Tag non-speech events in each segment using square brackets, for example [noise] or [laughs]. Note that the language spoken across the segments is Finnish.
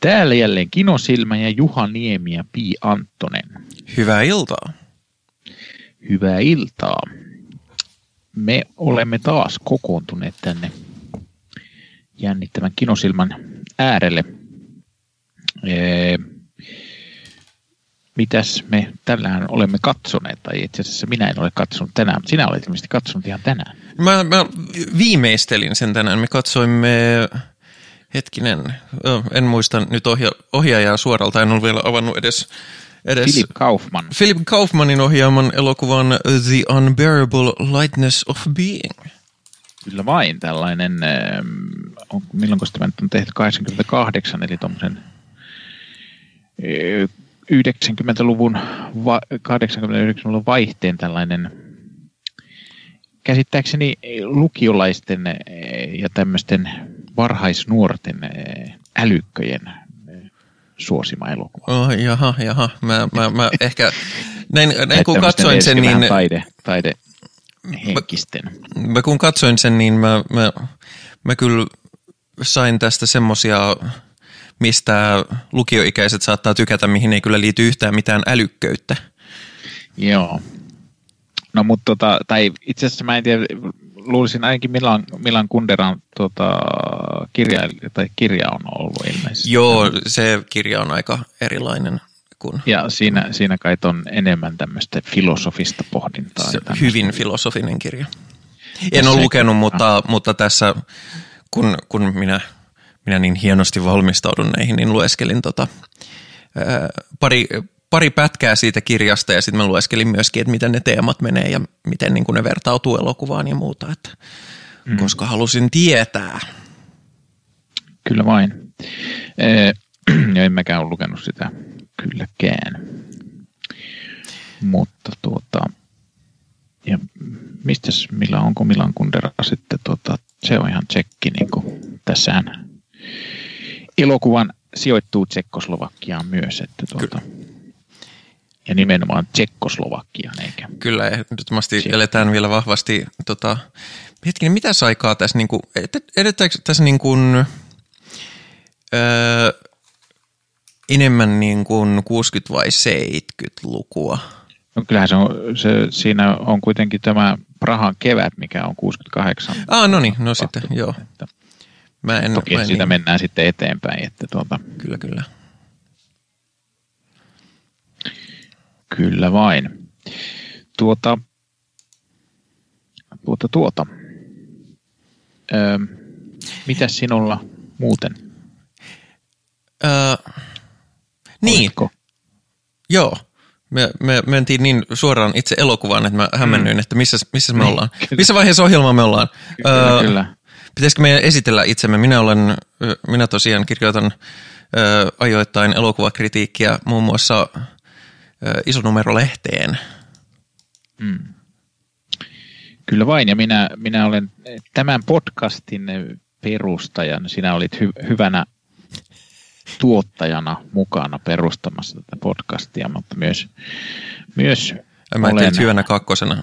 Täällä jälleen Kinosilmä ja Juha Niemi ja Pi Anttonen. Hyvää iltaa. Hyvää iltaa. Me olemme taas kokoontuneet tänne jännittävän Kinosilman äärelle. Ee, mitäs me tällään olemme katsoneet, tai itse asiassa minä en ole katsonut tänään, mutta sinä olet ilmeisesti katsonut ihan tänään. Mä, mä viimeistelin sen tänään. Me katsoimme, hetkinen, en muista nyt ohja, ohjaajaa suoralta, en ole vielä avannut edes edes Philip Kaufman. Philip Kaufmanin ohjaaman elokuvan The Unbearable Lightness of Being. Kyllä vain tällainen, on, milloin tämä nyt on tehty 88, eli tuommoisen 90-luvun, 80-90-luvun vaihteen tällainen käsittääkseni lukiolaisten ja tämmöisten varhaisnuorten älykköjen suosima elokuva. Oh, jaha, jaha. Mä, mä, mä ehkä, näin, näin kun katsoin sen, niin... Taide, taide henkisten. Mä, mä kun katsoin sen, niin mä, mä, mä kyllä sain tästä semmosia mistä lukioikäiset saattaa tykätä, mihin ei kyllä liity yhtään mitään älykköyttä. Joo. No mutta tota, tai itse asiassa mä en tiedä, luulisin ainakin Milan, Milan Kunderan tota, kirja, tai kirja on ollut ilmeisesti. Joo, se kirja on aika erilainen. Kuin... Ja siinä, siinä kai on enemmän tämmöistä filosofista pohdintaa. Se, hyvin filosofinen kirja. En ole lukenut, mutta, mutta tässä kun, kun minä minä niin hienosti valmistaudun näihin, niin lueskelin tota, ää, pari, pari pätkää siitä kirjasta ja sitten mä lueskelin myöskin, että miten ne teemat menee ja miten niin ne vertautuu elokuvaan ja muuta, että, mm. koska halusin tietää. Kyllä vain. [clears throat] ja en mäkään ole lukenut sitä kylläkään. Mutta tuota, ja mistäs, millä onko Milan Kundera sitten, tuota, se on ihan tsekki, niin kuin tässähän elokuvan sijoittuu Tsekkoslovakiaan myös. Että tuota, ja nimenomaan Tsekkoslovakiaan, eikä? Kyllä, ehdottomasti Sieltä. eletään vielä vahvasti. Tota, hetkinen, mitä aikaa tässä, niin kuin, edetäänkö tässä niin kuin, öö, enemmän niin kuin 60- vai 70-lukua? No kyllähän se on, se, siinä on kuitenkin tämä Prahan kevät, mikä on 68. Ah, no niin, no sitten, joo. Että, Mä en, Toki mä en siitä niin. mennään sitten eteenpäin. Että tuota. Kyllä, kyllä. Kyllä vain. Tuota, tuota, tuota. Öö, mitäs sinulla muuten? Öö, niin. Joo. Me, me mentiin niin suoraan itse elokuvaan, että mä hämmennyin, mm. että missä, missä me niin, ollaan. Missä vaiheessa ohjelmaa me ollaan? Kyllä, öö, kyllä. Pitäisikö meidän esitellä itsemme? Minä olen, minä tosiaan kirjoitan ö, ajoittain elokuvakritiikkiä muun muassa isonumerolehteen. Mm. Kyllä vain, ja minä, minä olen tämän podcastin perustajan. Sinä olit hy- hyvänä tuottajana mukana perustamassa tätä podcastia, mutta myös, myös Mä olen... hyvänä kakkosena. [laughs]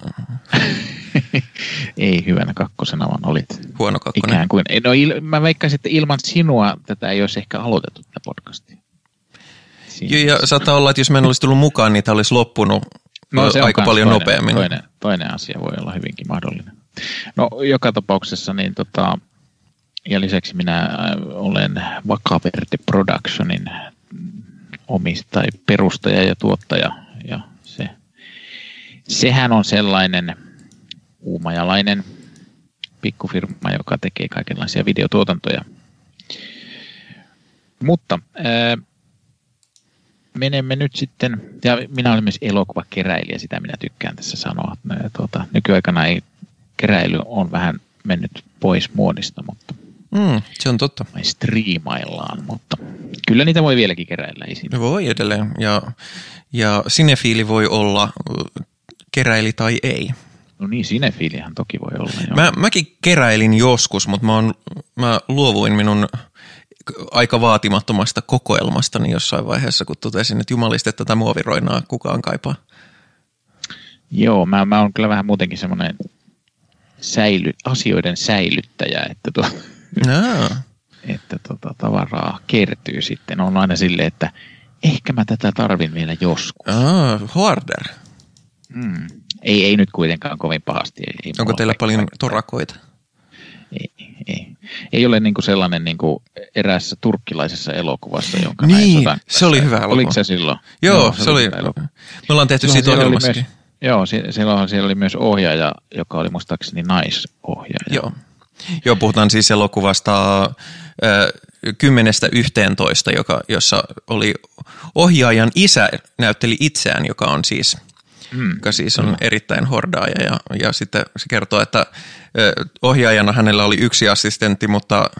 ei hyvänä kakkosena, vaan olit huono kakkonen. Ikään kuin. No, il, mä veikkaisin, että ilman sinua tätä ei olisi ehkä aloitettu tätä podcastia. Joo, ja saattaa olla, että jos mä en olisi tullut mukaan, niin tämä olisi loppunut no, se aika paljon toinen, nopeammin. Toinen, toinen asia voi olla hyvinkin mahdollinen. No joka tapauksessa niin tota, ja lisäksi minä äh, olen Vakaverde Productionin omistaja, perustaja ja tuottaja ja se, sehän on sellainen uumajalainen pikkufirma, joka tekee kaikenlaisia videotuotantoja. Mutta ää, menemme nyt sitten, ja minä olen myös elokuvakeräilijä, sitä minä tykkään tässä sanoa. Tuota, nykyaikana ei keräily on vähän mennyt pois muodista, mutta Mm, se on totta. Me striimaillaan, mutta kyllä niitä voi vieläkin keräillä. Siinä. Voi edelleen, ja, ja sinefiili voi olla keräili tai ei. No niin, sinefiilihän toki voi olla. Joo. Mä, mäkin keräilin joskus, mutta mä, on, mä luovuin minun aika vaatimattomasta kokoelmastani jossain vaiheessa, kun totesin, että jumalista, että tätä muoviroinaa kukaan kaipaa. Joo, mä, mä oon kyllä vähän muutenkin semmoinen säily, asioiden säilyttäjä, että tuo, no. [laughs] että tota, tavaraa kertyy sitten. On aina silleen, että ehkä mä tätä tarvin vielä joskus. Ah, hoarder. Mm. Ei, ei nyt kuitenkaan kovin pahasti. Ei, ei Onko teillä paljon torakoita? Ei, ei. ei ole niinku sellainen niinku eräässä turkkilaisessa elokuvassa, jonka Niin, näin se oli hyvä elokuva. Oliko se silloin? Joo, se oli, hyvä elokuva. me ollaan tehty Silloin siitä oli ohjelmassakin. Joo, si- silloinhan siellä oli myös ohjaaja, joka oli muistaakseni naisohjaaja. Joo. Joo, puhutaan siis elokuvasta äh, kymmenestä yhteentoista, joka, jossa oli ohjaajan isä näytteli itseään, joka on siis, Mm, joka siis on erittäin hordaaja. Ja, ja sitten se kertoo, että ohjaajana hänellä oli yksi assistentti, mutta,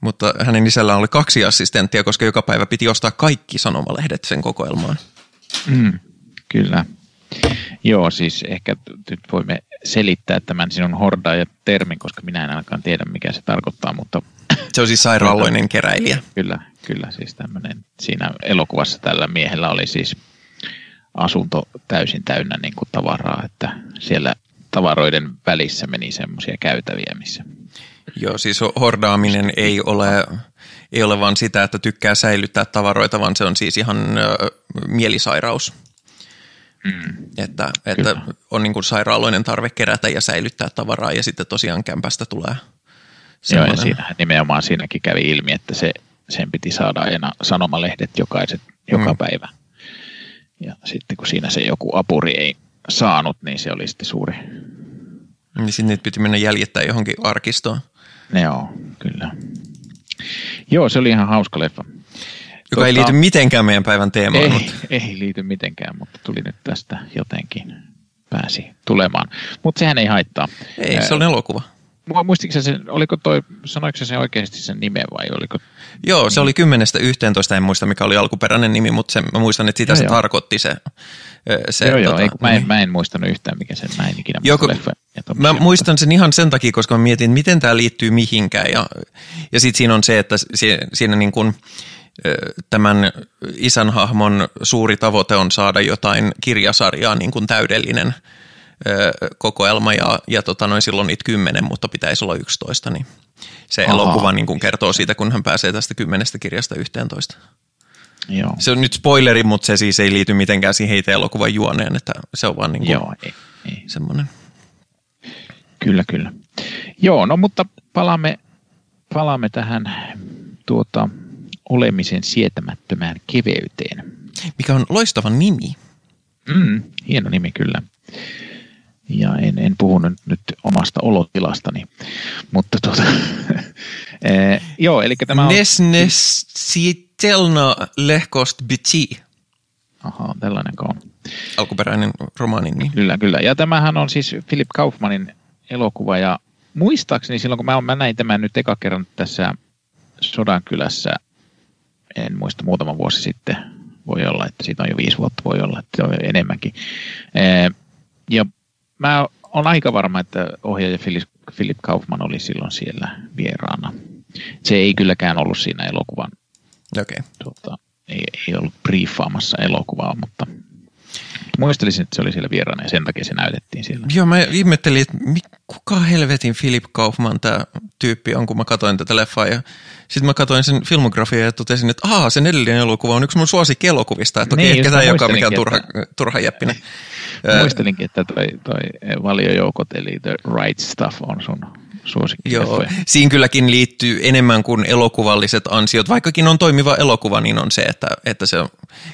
mutta hänen isällään oli kaksi assistenttia, koska joka päivä piti ostaa kaikki sanomalehdet sen kokoelmaan. Mm, kyllä. Joo, siis ehkä nyt voimme selittää tämän sinun hordaaja-termin, koska minä en ainakaan tiedä, mikä se tarkoittaa, mutta Se on siis sairaaloinen keräilijä. Kyllä, kyllä siis tämmöinen, siinä elokuvassa tällä miehellä oli siis asunto täysin täynnä niin kuin tavaraa, että siellä tavaroiden välissä meni semmoisia käytäviä, missä Joo, siis hordaaminen ei ole, ei ole vaan sitä, että tykkää säilyttää tavaroita, vaan se on siis ihan ö, mielisairaus. mm, Että, että Kyllä. on niin kuin sairaaloinen tarve kerätä ja säilyttää tavaraa ja sitten tosiaan kämpästä tulee Joo, ja semmoinen. siinähän nimenomaan siinäkin kävi ilmi, että se, sen piti saada aina sanomalehdet jokaiset, joka Mm. päivä. Ja sitten kun siinä se joku apuri ei saanut, niin se oli sitten suuri. Niin sitten niitä piti mennä jäljittää johonkin arkistoon, Ne joo, kyllä. Joo, se oli ihan hauska leffa. joka ei Tota- liity mitenkään meidän päivän teemaan. Ei, Mutta [laughs] ei liity mitenkään, mutta tuli nyt tästä jotenkin pääsi tulemaan. Mutta sehän ei haittaa. ei, se on elokuva. Mua Muistitko sen, oliko toi, sanoiko sen oikeasti sen nimen vai oliko? Joo, se oli kymmenestä yhteentoista, en muista mikä oli alkuperäinen nimi, mutta se, mä muistan, että sitä Joo, se joo. tarkoitti se. se joo, joo, tota, ei, kun mä, en, nimi. mä en muistanut yhtään, mikä sen, mä en ikinä Joku- muista leffa. Mä muistan sen ihan sen takia, koska mä mietin, miten tämä liittyy mihinkään. Ja, ja sitten siinä on se, että si- siinä niin kun, ö, tämän isän hahmon suuri tavoite on saada jotain kirjasarjaa niin kuin täydellinen kokoelma. Ja, ja tota, noin silloin niitä kymmenen, mutta pitäisi olla yksitoista. Niin se Ahaa. elokuva niin kun kertoo siitä, kun hän pääsee tästä kymmenestä kirjasta yhteentoista. Joo, Se on nyt spoileri, mutta se siis ei liity mitenkään siihen itse elokuvan juoneen, että se on vaan niin kuin joo ei, ei. semmoinen. Kyllä, kyllä. Joo, no mutta palaamme, palaamme tähän tuota, olemisen sietämättömään keveyteen. Mikä on loistava nimi. Mm, hieno nimi kyllä. Ja en, en puhu nyt, omasta olotilastani, mutta tuota, [laughs] eh, joo, eli tämä on... Nesnesitelna lehkost biti, Aha, tällainen on. alkuperäinen romaanin nimi. Kyllä, kyllä. Ja tämähän on siis Philip Kaufmanin elokuva ja muistaakseni silloin, kun mä, mä näin tämän nyt eka kerran tässä Sodankylässä, en muista muutama vuosi sitten, voi olla, että siitä on jo viisi vuotta, voi olla, että on enemmänkin. Eh, Ja mä on aika varma, että ohjaaja Philip, Kaufman oli silloin siellä vieraana. Se ei kylläkään ollut siinä elokuvan. Okay. tuota, ei, ei ollut briefaamassa elokuvaa, mutta muistelisin, että se oli siellä vieraana ja sen takia se näytettiin siellä. Joo, mä ihmettelin, että kuka helvetin Philip Kaufman tämä tyyppi on, kun mä katsoin tätä leffaa. Ja sitten mä katsoin sen filmografiaa ja totesin, että aah, sen edellinen elokuva on yksi mun suosikkielokuvista. Että okei, Niin, ehkä just tämä ei olekaan mikään turha, turha jäppinen. Muistelinkin, että toi, toi valiojoukot, eli The Right Stuff on sun suosikki. Joo, siinä kylläkin liittyy enemmän kuin elokuvalliset ansiot. Vaikkakin on toimiva elokuva, niin on se, että, että se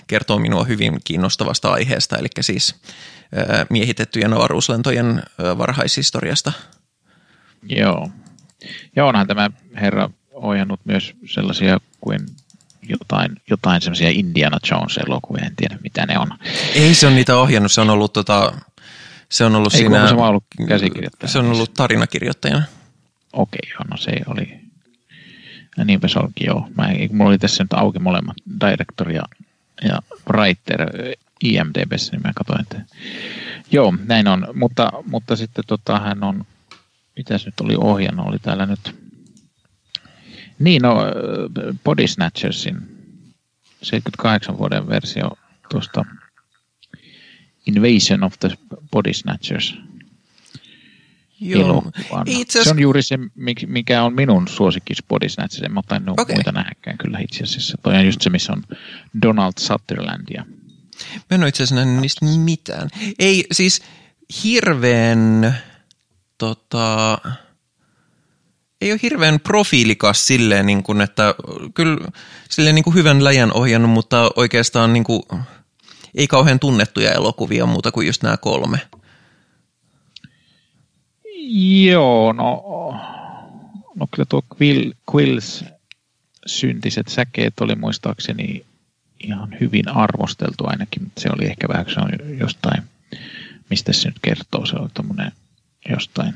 kertoo minua hyvin kiinnostavasta aiheesta, eli siis miehitettyjen avaruuslentojen varhaishistoriasta. Joo. Ja onhan tämä herra ohjannut myös sellaisia kuin jotain, jotain semmoisia Indiana Jones-elokuvia, en tiedä mitä ne on. Ei se on niitä ohjannut, se on ollut, tota, se on ollut Ei, siinä... se ollut. Se on ollut tarinakirjoittajana. Okei, joo, no se oli. Ja niinpä se olikin, joo. Mä, mulla oli tässä nyt auki molemmat, director ja, ja writer IMDBssä, niin mä katsoin, että joo, näin on. Mutta, mutta sitten tota, hän on, mitäs nyt oli ohjannut, oli täällä nyt, niin no, Body Snatchersin 78 vuoden versio tuosta Invasion of the Body Snatchers. Elokuvana. Se on juuri se, mikä on minun suosikkispodissa näitä. En mä otan okay. muita nähäkään kyllä itse asiassa. Toi on just se, missä on Donald Sutherland. Ja... Mä en ole itse asiassa niistä mitään. Ei, siis hirveän tota, ei ole hirveän profiilikas silleen, niin kuin, että kyllä silleen niin kuin hyvän läjän ohjannut, mutta oikeastaan niin kuin, ei kauhean tunnettuja elokuvia muuta kuin just nämä kolme. Joo, no, no kyllä tuo Quill, Quills syntiset säkeet oli muistaakseni ihan hyvin arvosteltu ainakin, mutta se oli ehkä vähän, se on jostain, mistä se nyt kertoo, se oli tuommoinen jostain.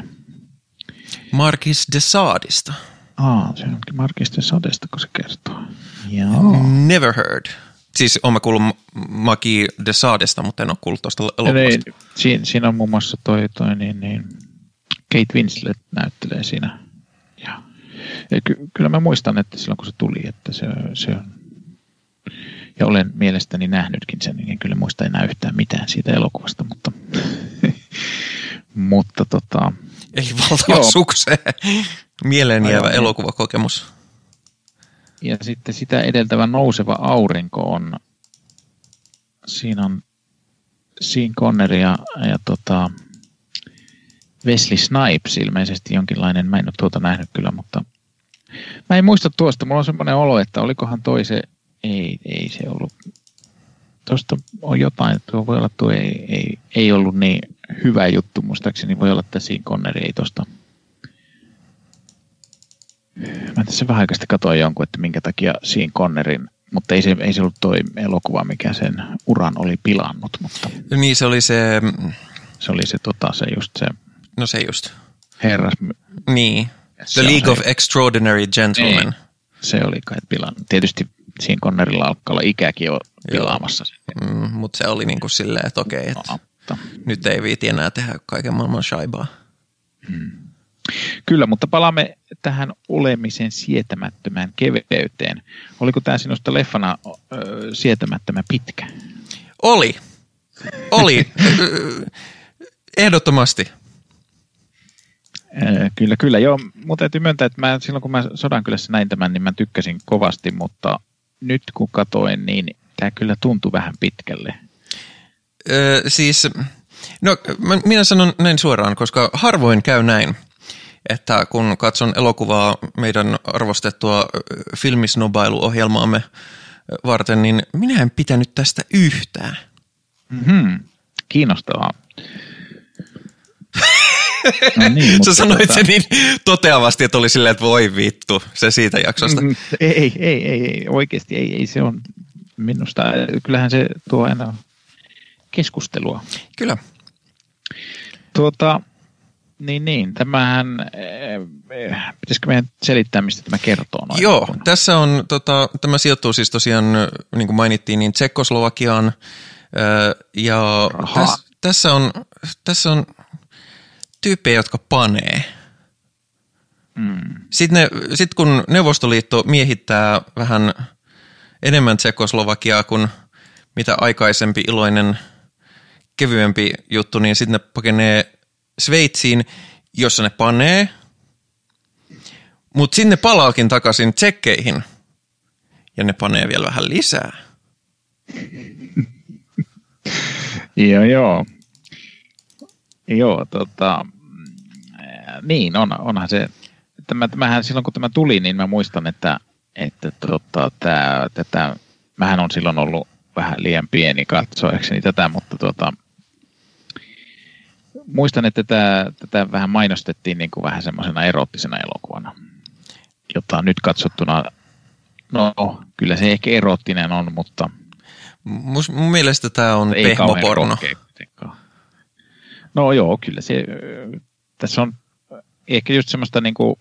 Markis de Saadista. Aa, se onkin Markis de Sadesta, kun se kertoo. Joo. Never heard. Siis olen kuullut Maki de Saadesta, mutta en ole kuullut tuosta elokuvasta. Siinä, siinä on muun muassa toi, toi niin, niin, Kate Winslet näyttelee siinä. Ja, ja ky, kyllä mä muistan, että silloin kun se tuli, että se, se on ja olen mielestäni nähnytkin sen, niin en kyllä muista enää yhtään mitään siitä elokuvasta, mutta, mutta tota, Eli valtava sukseen. Mieleen jäävä elokuvakokemus. Ja sitten sitä edeltävä nouseva aurinko on, siinä on Sean Connery ja, ja tota, Wesley Snipes ilmeisesti jonkinlainen, mä en ole tuota nähnyt kyllä, mutta mä en muista tuosta, mulla on semmoinen olo, että olikohan toi se, ei, ei se ollut, tuosta on jotain, tuo voi olla tuo ei, ei, ei ollut niin hyvä juttu muistaakseni, voi olla, että siinä Conneri ei tuosta Mä tässä vähän aikaa katsoin jonkun, että minkä takia siinä Connerin, mutta ei se, ei se ollut toi elokuva, mikä sen uran oli pilannut. Mutta niin se oli se... Se oli se, tota, se just se... No se just. Herras. Niin. The League of Extraordinary Gentlemen. Niin. Se oli kai pilannut. Tietysti siinä Connerilla alkaa olla ikäkin jo pilaamassa. Mm, mutta se oli niin kuin silleen, että okei, että no, nyt ei viiti enää tehdä kaiken maailman shaibaa. Hmm. Kyllä, mutta palaamme tähän olemisen sietämättömään keveyteen. Oliko tämä sinusta leffana ö, sietämättömän pitkä? Oli. Oli. [laughs] Ehdottomasti. Kyllä, kyllä. Joo, mutta täytyy myöntää, että mä, silloin kun mä Sodankylässä näin tämän, niin mä tykkäsin kovasti, mutta nyt kun katoin, niin tämä kyllä tuntui vähän pitkälle. Öö, siis, no minä sanon näin suoraan, koska harvoin käy näin, että kun katson elokuvaa meidän arvostettua filmisnobailuohjelmaamme varten, niin minä en pitänyt tästä yhtään. Mm-hmm. Kiinnostavaa. [laughs] No niin, [laughs] Sä sanoit tota... sen niin toteavasti, että oli silleen, että voi vittu, se siitä jaksosta. Mm, ei, ei, ei, ei, oikeasti ei, ei se on minusta, kyllähän se tuo aina keskustelua. Kyllä. Tuota, niin, niin. Tämähän, eh, pitäisikö meidän selittää, mistä tämä kertoo? Noin Joo, kun... tässä on, tota, tämä sijoittuu siis tosiaan, niin kuin mainittiin, niin Tsekkoslovakiaan. Eh, ja täs, tässä, on, tässä on tyyppejä, jotka panee. Mm. Sitten, ne, sit kun Neuvostoliitto miehittää vähän enemmän Tsekoslovakiaa kuin mitä aikaisempi iloinen kevyempi juttu, niin sitten ne pakenee Sveitsiin, jossa ne panee, mutta sinne palaakin takaisin tsekkeihin ja ne panee vielä vähän lisää. [laughs] joo, joo. Joo, tota, niin, on, onhan se, tämä, tämähän silloin kun tämä tuli, niin mä muistan, että, että tota, tämä, tätä, mähän on silloin ollut vähän liian pieni katsoakseni tätä, mutta tota, muistan, että tätä, tätä vähän mainostettiin niin kuin vähän semmoisena erottisena elokuvana, jota nyt katsottuna, no kyllä se ehkä erottinen on, mutta... Mun mielestä tämä on pehmoporno. No joo, kyllä se, tässä on ehkä just semmoista niin kuin,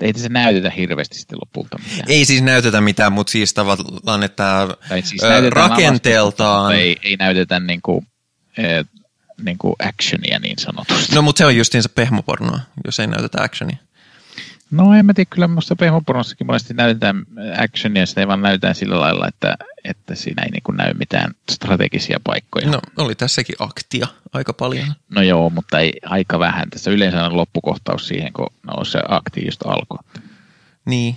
ei se näytetä hirveästi sitten lopulta mitään. Ei siis näytetä mitään, mutta siis tavallaan, että siis rakenteeltaan... Ei, ei näytetä niin kuin, niin kuin actionia niin sanotusti. No mutta se on justiinsa pehmopornoa, jos ei näytetä actionia. No en mä tiedä, kyllä minusta pehmopornossakin monesti näytetään actionia, sitä ei vaan näytetään sillä lailla, että, että siinä ei niin näy mitään strategisia paikkoja. No oli tässäkin aktia aika paljon. No joo, mutta ei aika vähän. Tässä yleensä on loppukohtaus siihen, kun no, se akti just alkoi. Niin.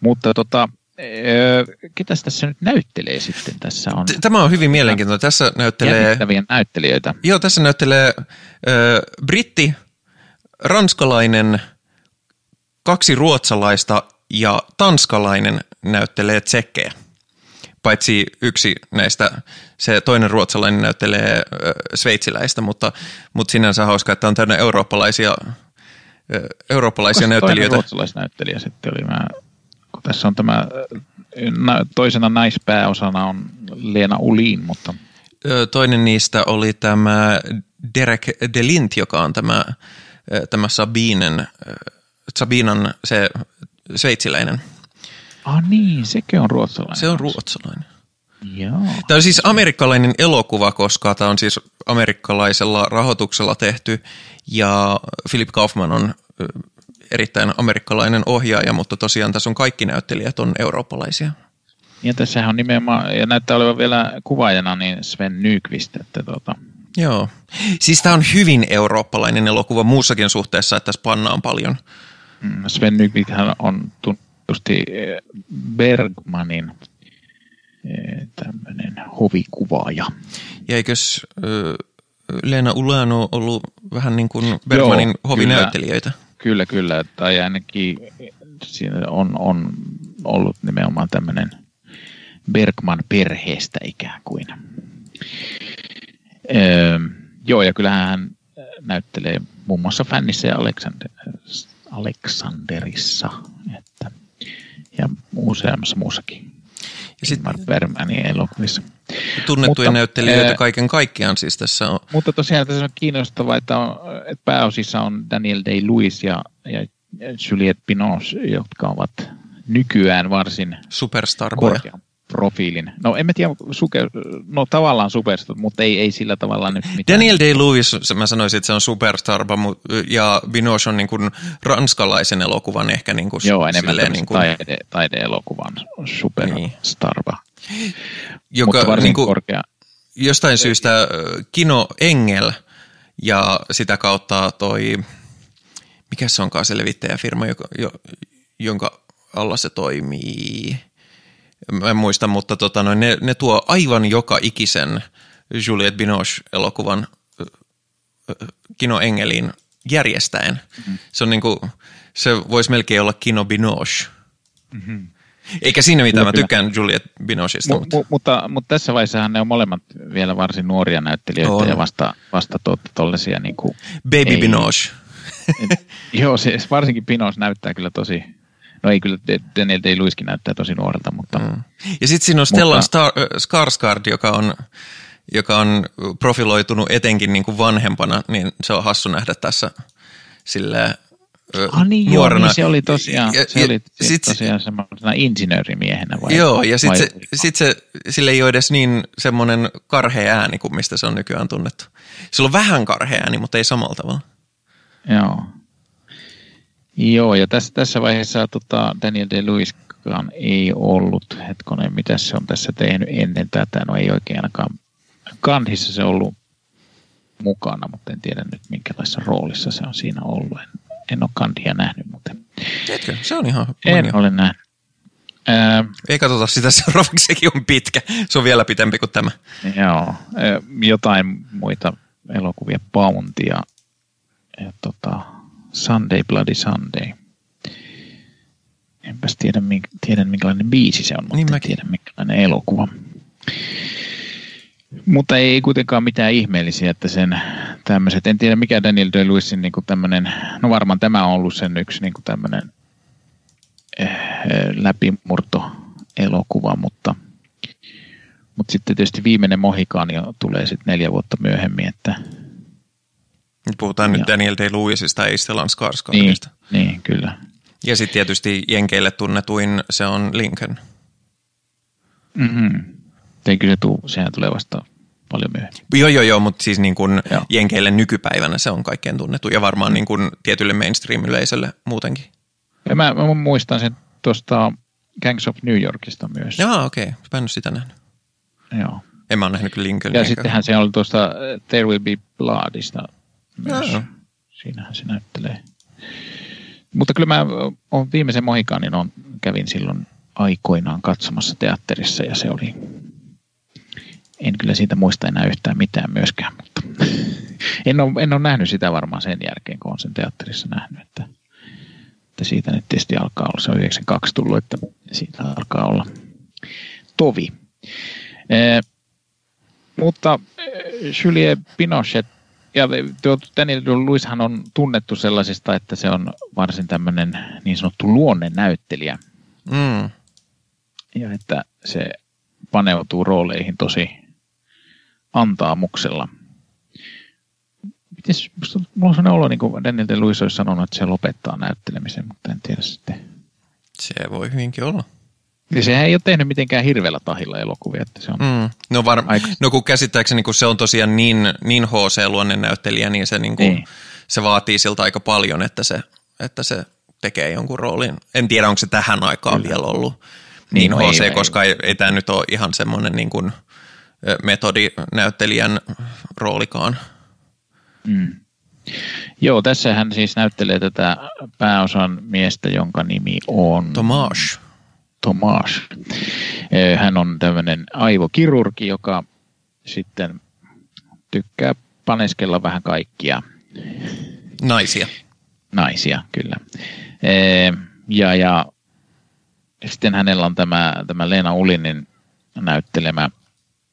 Mutta tota, öö, ketäs tässä nyt näyttelee sitten? Tässä on Tämä on hyvin mielenkiintoinen. Tässä näyttelee... jännittäviä näyttelijöitä. Joo, tässä näyttelee ö, britti, ranskalainen, kaksi ruotsalaista ja tanskalainen näyttelee tsekkejä. Paitsi yksi näistä, se toinen ruotsalainen näyttelee ö, sveitsiläistä, mutta, mutta sinänsä hauska, että on täynnä eurooppalaisia, ö, eurooppalaisia näyttelijöitä. Toinen ruotsalaisnäyttelijä sitten oli. Mä, kun tässä on tämä, toisena naispääosana on Leena Ulin, mutta Ö, Toinen niistä oli tämä Derek Delint, joka on tämä, tämä Sabinen, Sabinan se sveitsiläinen. ah niin, sekin on ruotsalainen. Se on ruotsalainen. Joo. Tämä on siis amerikkalainen elokuva, koska tämä on siis amerikkalaisella rahoituksella tehty ja Philip Kaufman on erittäin amerikkalainen ohjaaja, mutta tosiaan tässä on kaikki näyttelijät on eurooppalaisia. Ja tässä on nimenomaan, ja näyttää olevan vielä kuvaajana niin Sven Nykvist, että tota, Joo. Siis tämä on hyvin eurooppalainen elokuva muussakin suhteessa, että tässä pannaan paljon. mm, Sven Nykvist on tunnetusti eh, Bergmanin tämmöinen hovikuvaaja. Ja eikös Leena Ulano ollut vähän niin kuin Bergmanin Joo, hovinäyttelijöitä? Kyllä, kyllä. Tai ainakin siinä on, on ollut nimenomaan tämmöinen Bergman perheestä ikään kuin. Öö, joo, ja kyllähän hän näyttelee muun muassa Fännissä ja Alexander, Alexanderissa. Että, ja useammassa muussakin. Ja sit- Ingmar Bergmanin elokuvissa. Tunnettuja Mutta, näyttelijöitä ää, kaiken kaikkiaan siis tässä on. Mutta tosiaan tässä on kiinnostavaa, että, on, että pääosissa on Daniel Day-Lewis ja, ja Juliette Binoche, jotka ovat nykyään varsin Superstarboja. korkean profiilin. No en mä tiedä, suke, no tavallaan superstar, mutta ei, ei sillä tavalla nyt mitään. Daniel Day-Lewis, mä sanoisin, että se on superstarba, mu- ja Binoche on niin kuin ranskalaisen elokuvan ehkä niin kuin Joo, enemmän silleen niin kuin, taide, taideelokuvan superstarva. Niin. joka mutta varsin niin kuin, korkea. jostain syystä Kino Engel ja sitä kautta toi, mikä se onkaan se levittäjäfirma, joka, jo, jonka alla se toimii. Mä en muista, mutta tota, noin, ne, ne tuo aivan joka ikisen Juliette Binoche-elokuvan ö, ö, Kino Engelin järjestäen. Mm-hmm. Se on niinku, se voisi melkein olla Kino Binoche. Mm-hmm. Eikä siinä mitään, mä tykkään Juliette Binocheista. Mu, mutta- mu, mutta, mutta tässä vaiheessahan ne on molemmat vielä varsin nuoria näyttelijöitä On. ja vasta, vasta tuollaisia niin kuin, Baby ei- Binoche. [laughs] Joo, se, varsinkin Pinos näyttää kyllä tosi, no ei kyllä Daniel Day-Lewiskin näyttää tosi nuorelta, mutta mm. Ja sitten siinä on Stellan Star, äh, Skarsgård, joka on, joka on profiloitunut etenkin niin kuin vanhempana, niin se on hassu nähdä tässä sille ah, niin, joo, nuorena. niin se oli tosiaan, Ja- se ja oli sit- tosiaan semmoisena insinöörimiehenä vai? Joo, ja sitten se, sit se, sille ei ole edes niin semmoinen karhea ääni kuin mistä se on nykyään tunnettu. Sillä on vähän karhea ääni, mutta ei samalla tavalla. Joo. Joo, ja tässä, tässä vaiheessa tota, Daniel Day-Lewiskaan ei ollut, hetkonen, mitä se on tässä tehnyt ennen tätä, no ei oikein ainakaan Kandhissa se ollut mukana, mutta en tiedä nyt minkälaisessa roolissa se on siinä ollut. En, en ole Kandhia nähnyt, mutta Tiedätkö, se on ihan en ole nähnyt. Ää, Ei katsota sitä seuraavaksi, sekin on pitkä. Se on vielä pitempi kuin tämä. joo, ää, jotain muita elokuvia, Bounty ja, ja tota, Sunday Bloody Sunday. Enpäs tiedä, mink, tiedän minkälainen biisi se on, mutta Niin en mäkin. tiedä minkälainen elokuva. Mutta ei kuitenkaan mitään ihmeellisiä, että sen tämmöiset, en tiedä mikä Daniel Day-Lewisin niin tämmöinen, no varmaan tämä on ollut sen yksi niin tämmöinen eh, läpimurto elokuva, mutta, mutta sitten tietysti viimeinen Mohikaani tulee sitten neljä vuotta myöhemmin, että Nyt puhutaan nyt Joo. Daniel Day-Lewisista, ei Stellan niin, Skarsgårdista. niin kyllä. Ja sitten tietysti Jenkeille tunnetuin se on Lincoln. Mm-hmm. Eikö se tuu, sehän tulee vasta paljon myöhemmin. Joo, joo, joo, mutta siis niin kuin Joo. Jenkeille nykypäivänä se on kaikkein tunnettu ja varmaan niin kuin tietylle mainstream-yleisölle muutenkin. Ja mä, mä muistan sen tuosta Gangs of New Yorkista myös. Joo, okei. Okay. Mä en ole sitä nähnyt. Joo. En mä ole nähnyt kyllä Lincoln. Ja sittenhän se oli tuosta There Will Be Bloodista myös. Joo. Siinähän se näyttelee. Mutta kyllä mä on viimeisen mohikaanin on, kävin silloin aikoinaan katsomassa teatterissa ja se oli, en kyllä siitä muista enää yhtään mitään myöskään, mutta [laughs] en ole, en ole nähnyt sitä varmaan sen jälkeen, kun on sen teatterissa nähnyt, että, että siitä nyt tietysti alkaa olla, se on 92 tullut, että siitä alkaa olla tovi. Eh, mutta eh, Julie Pinochet ja tuo Daniel Luishan on tunnettu sellaisista, että se on varsin tämmöinen niin sanottu luonnennäyttelijä. Mm. Ja että se paneutuu rooleihin tosi antaamuksella. Mites, musta, mulla on sellainen olo, niin kuin Daniel de Luis olisi sanonut, että se lopettaa näyttelemisen, mutta en tiedä sitten. Se voi hyvinkin olla. Ja sehän ei ole tehnyt mitenkään hirveällä tahilla elokuvia, että se on Mm. No, var... Aika- no kun käsittääkseni, kun se on tosiaan niin, niin HC-luonnennäyttelijä, niin se, niin kuin, Niin. se vaatii siltä aika paljon, että se, että se tekee jonkun roolin. En tiedä, onko se tähän aikaan Kyllä. vielä ollut Niin, niin, no niin HC, ei- koska ei, ei tämä nyt ole ihan semmoinen niin kuin, metodinäyttelijän roolikaan. Mm. Joo, tässä hän siis näyttelee tätä pääosan miestä, jonka nimi on Tomash. Tomas. Eh, Hän on tämmöinen aivokirurgi, joka sitten tykkää paneskella vähän kaikkia Naisia. naisia, kyllä. Eh, Ja, ja sitten hänellä on tämä, tämä Leena Ulinin näyttelemä,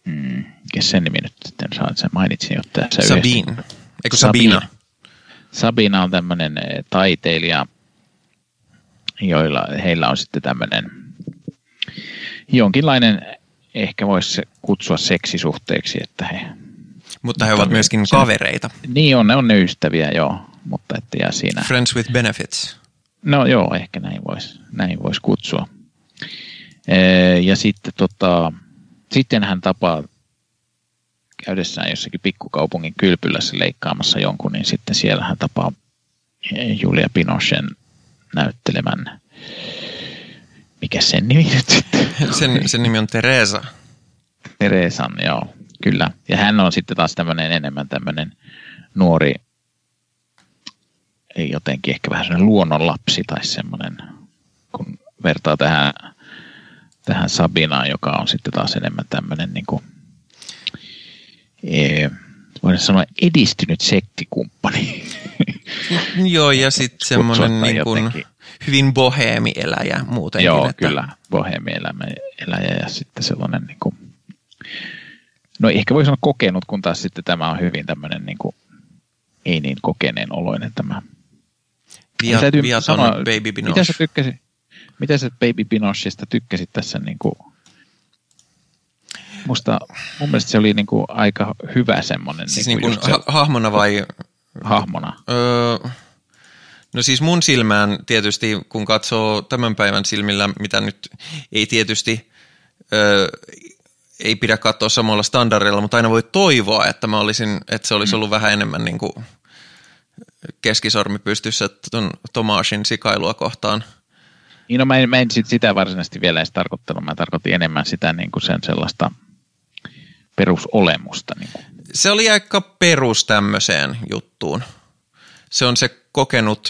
mm, sen nimi nyt sitten saa, sen mainitsin jo tässä yhdessä. Sabine. Eikö Sabina? Sabina on tämmöinen eh, taiteilija, joilla heillä on sitten tämmöinen jonkinlainen, ehkä voisi kutsua seksisuhteeksi, että he, Mutta he ovat myöskin se- kavereita. niin on, ne on ne ystäviä, joo, mutta että ja siinä, Friends with benefits. no joo, ehkä näin voisi näin vois kutsua. Ee, Ja sitten tota, sitten hän tapaa käydessään jossakin pikkukaupungin kylpylässä leikkaamassa jonkun, niin sitten siellä hän tapaa Julia Pinochen näyttelemän, mikä sen nimi nyt sitten? [laughs] Sen, sen nimi on Teresa. Teresan, joo, kyllä. Ja hän on sitten taas tämmöinen enemmän tämmöinen nuori, ei jotenkin ehkä vähän semmoinen luonnonlapsi tai semmoinen, kun vertaa tähän, tähän Sabinaan, joka on sitten taas enemmän tämmöinen niin kuin, ee, voidaan sanoa edistynyt sektikumppani. Joo, ja [laughs] sitten semmoinen niin kuin jotenkin. Hyvin boheemieläjä muutenkin. Joo, että kyllä. Bohemielämä eläjä ja sitten sellainen, niin kuin, no ehkä voi sanoa kokenut, kun taas sitten tämä on hyvin tämmöinen niin kuin, ei niin kokeneen oloinen tämä. Via, Täytyy viaton sanoa, baby Mitä sä tykkäsit, mitä sä Baby Binochista tykkäsit tässä niin kuin, musta, mun mielestä se oli niin kuin aika hyvä semmoinen Siis niin niin kuin kuin just se ha- hahmona vai... hahmona. Öö, no siis mun silmään tietysti, kun katsoo tämän päivän silmillä, mitä nyt ei tietysti... Öö, ei pidä katsoa samalla standardilla, mutta aina voi toivoa, että mä olisin, että se olisi ollut vähän enemmän niin kuin keskisormi pystyssä ton Tomasin sikailua kohtaan. Niin no mä en, mä en sit sitä varsinaisesti vielä edes tarkoittanut, mä tarkoitin enemmän sitä niin kuin sen sellaista perusolemusta. Niin kuin. Se oli aika perus tämmöiseen juttuun. Se on se kokenut,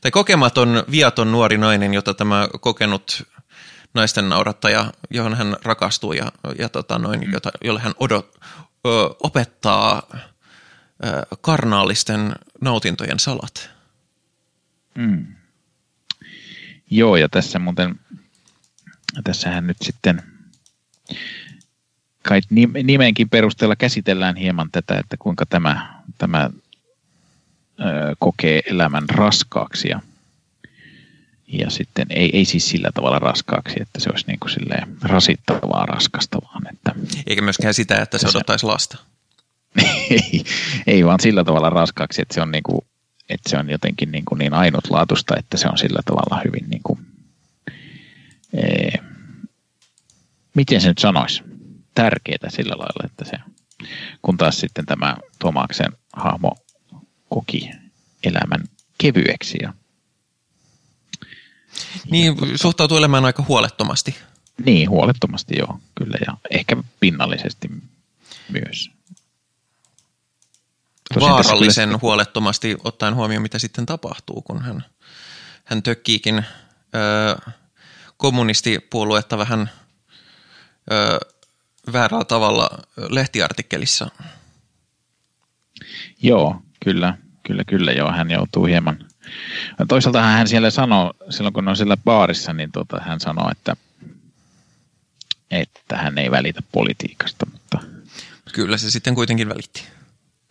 tai kokematon viaton nuori nainen, jota tämä kokenut naisten naurattaja, johon hän rakastuu ja, ja tota noin, jota, jolle hän odot, ö, opettaa ö, karnaalisten nautintojen salat. Mm. Joo, ja tässä muuten, tässähän nyt sitten kai nim- nimenkin perusteella käsitellään hieman tätä, että kuinka tämä, tämä kokee elämän raskaaksi ja, ja sitten ei, ei siis sillä tavalla raskaaksi, että se olisi niin kuin silleen rasittavaa raskasta, vaan että Eikä myöskään sitä, että se odottaisi lasta. [laughs] ei, ei vaan sillä tavalla raskaaksi, että se on, niin kuin, että se on jotenkin niin, kuin niin ainutlaatuista, että se on sillä tavalla hyvin niin kuin, ee, miten se nyt sanoisi, tärkeää sillä lailla, että se, kun taas sitten tämä Tomaksen hahmo koki elämän kevyeksi ja Niin, suhtautuu elämään aika huolettomasti. Niin, huolettomasti joo, kyllä, ja ehkä pinnallisesti myös. Tosin Vaarallisen kyllä... huolettomasti ottaen huomioon, mitä sitten tapahtuu, kun hän, hän tökkiikin ö, kommunistipuoluetta vähän ö, väärällä tavalla lehtiartikkelissa. Joo, kyllä, kyllä, kyllä joo. Hän joutuu hieman. Toisaalta hän siellä sanoo, silloin kun on siellä baarissa, niin tota, hän sanoo, että, että hän ei välitä politiikasta, mutta... Kyllä se sitten kuitenkin välitti.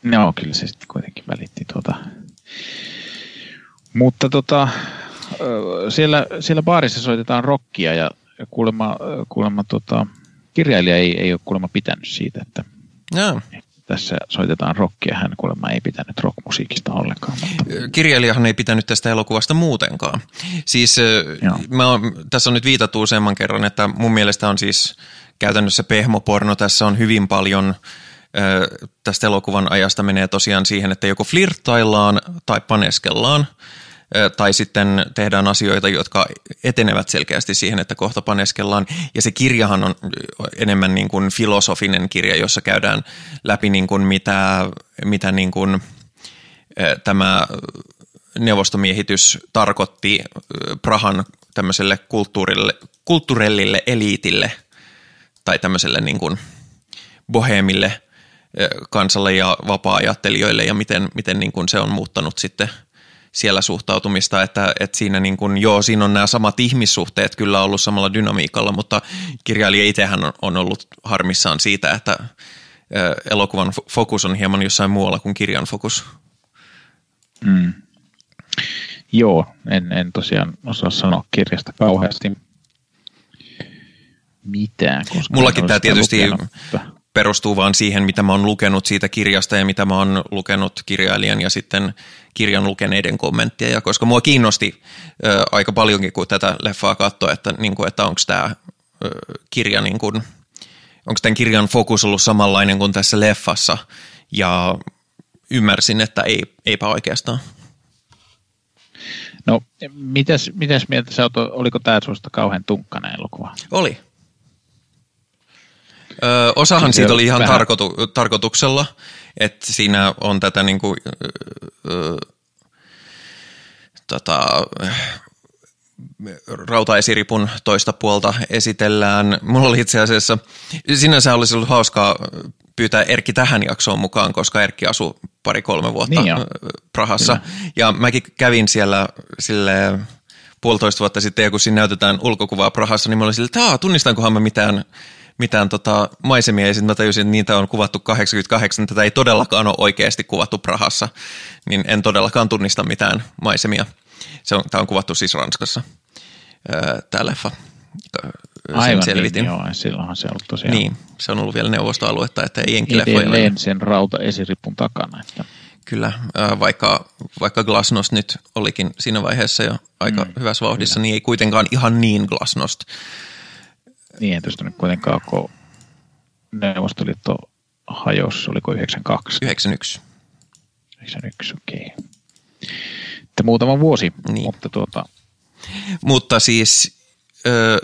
No, kyllä se sitten kuitenkin välitti. Tuota. Mutta tota, siellä, siellä baarissa soitetaan rockia ja kuulemma, kuulemma tota, kirjailija ei, ei ole kuulemma pitänyt siitä, että no. Tässä soitetaan rockia. Hän kuulemma ei pitänyt rockmusiikista ollenkaan. Mutta... Kirjailijahan ei pitänyt tästä elokuvasta muutenkaan. Siis mä oon, tässä on nyt viitattu useamman kerran, että mun mielestä on siis käytännössä pehmoporno. Tässä on hyvin paljon tästä elokuvan ajasta menee tosiaan siihen, että joko flirttaillaan tai paneskellaan – tai sitten tehdään asioita, jotka etenevät selkeästi siihen, että kohta paneskellaan. Ja se kirjahan on enemmän niin kuin filosofinen kirja, jossa käydään läpi niin kuin mitä, mitä niin kuin tämä neuvostomiehitys tarkoitti Prahan tämmöiselle kulttuurille, kulttuurellille eliitille tai tämmöiselle niin kuin bohemille kansalle ja vapaa-ajattelijoille ja miten, miten niin kuin se on muuttanut sitten – siellä suhtautumista, että, että siinä niin kuin, joo, siinä on nämä samat ihmissuhteet kyllä ollut samalla dynamiikalla, mutta kirjailija itsehän on ollut harmissaan siitä, että elokuvan fokus on hieman jossain muualla kuin kirjan fokus. Mm. Joo, en, en tosiaan osaa sanoa kirjasta kauheasti mitään. Koska Mullakin tämä tietysti lukenut, perustuu vaan siihen, mitä mä oon lukenut siitä kirjasta ja mitä mä oon lukenut kirjailijan ja sitten kirjan lukeneiden kommenttia. Ja koska mua kiinnosti ö, aika paljonkin, kun tätä leffaa katsoi, että, niin kuin, että onko tämä kirja, niin kuin, onko tämän kirjan fokus ollut samanlainen kuin tässä leffassa. Ja ymmärsin, että ei, eipä oikeastaan. No, mitäs, mitäs mieltä sä oot, oliko tämä sinusta kauhean tunkkainen elokuva? Oli. Ö, osahan siitä oli ihan tarkoitu, tarkoituksella, että siinä on tätä niin kuin, ö, tota, rautaesiripun toista puolta esitellään. Mulla oli itse asiassa, sinänsä olisi ollut hauskaa pyytää Erkki tähän jaksoon mukaan, koska Erkki asui pari-kolme vuotta niin Prahassa. Kyllä. Ja mäkin kävin siellä sille puolitoista vuotta sitten, ja kun siinä näytetään ulkokuvaa Prahassa, niin mä olin sille, että tunnistankohan mä mitään mitään tota maisemia ja sitten mä tajusin, että niitä on kuvattu 88, tätä ei todellakaan ole oikeasti kuvattu Prahassa, niin en todellakaan tunnista mitään maisemia. Se on, tämä on kuvattu siis Ranskassa, tämä leffa. Sen Aivan selvitin. Niin, joo, silloinhan se on ollut tosiaan. Niin, se on ollut vielä neuvostoaluetta, että ei jenkileffoja Edelleen sen rauta esiripun takana. Että. Kyllä, vaikka, vaikka Glasnost nyt olikin siinä vaiheessa jo aika mm, hyvässä vauhdissa, kyllä. niin ei kuitenkaan ihan niin Glasnost niin ei pystynyt kuitenkaan, kun Neuvostoliitto hajosi, oliko 92? 91. 91, okei. Okay. Että muutama vuosi, niin. mutta tuota... Mutta siis, öö,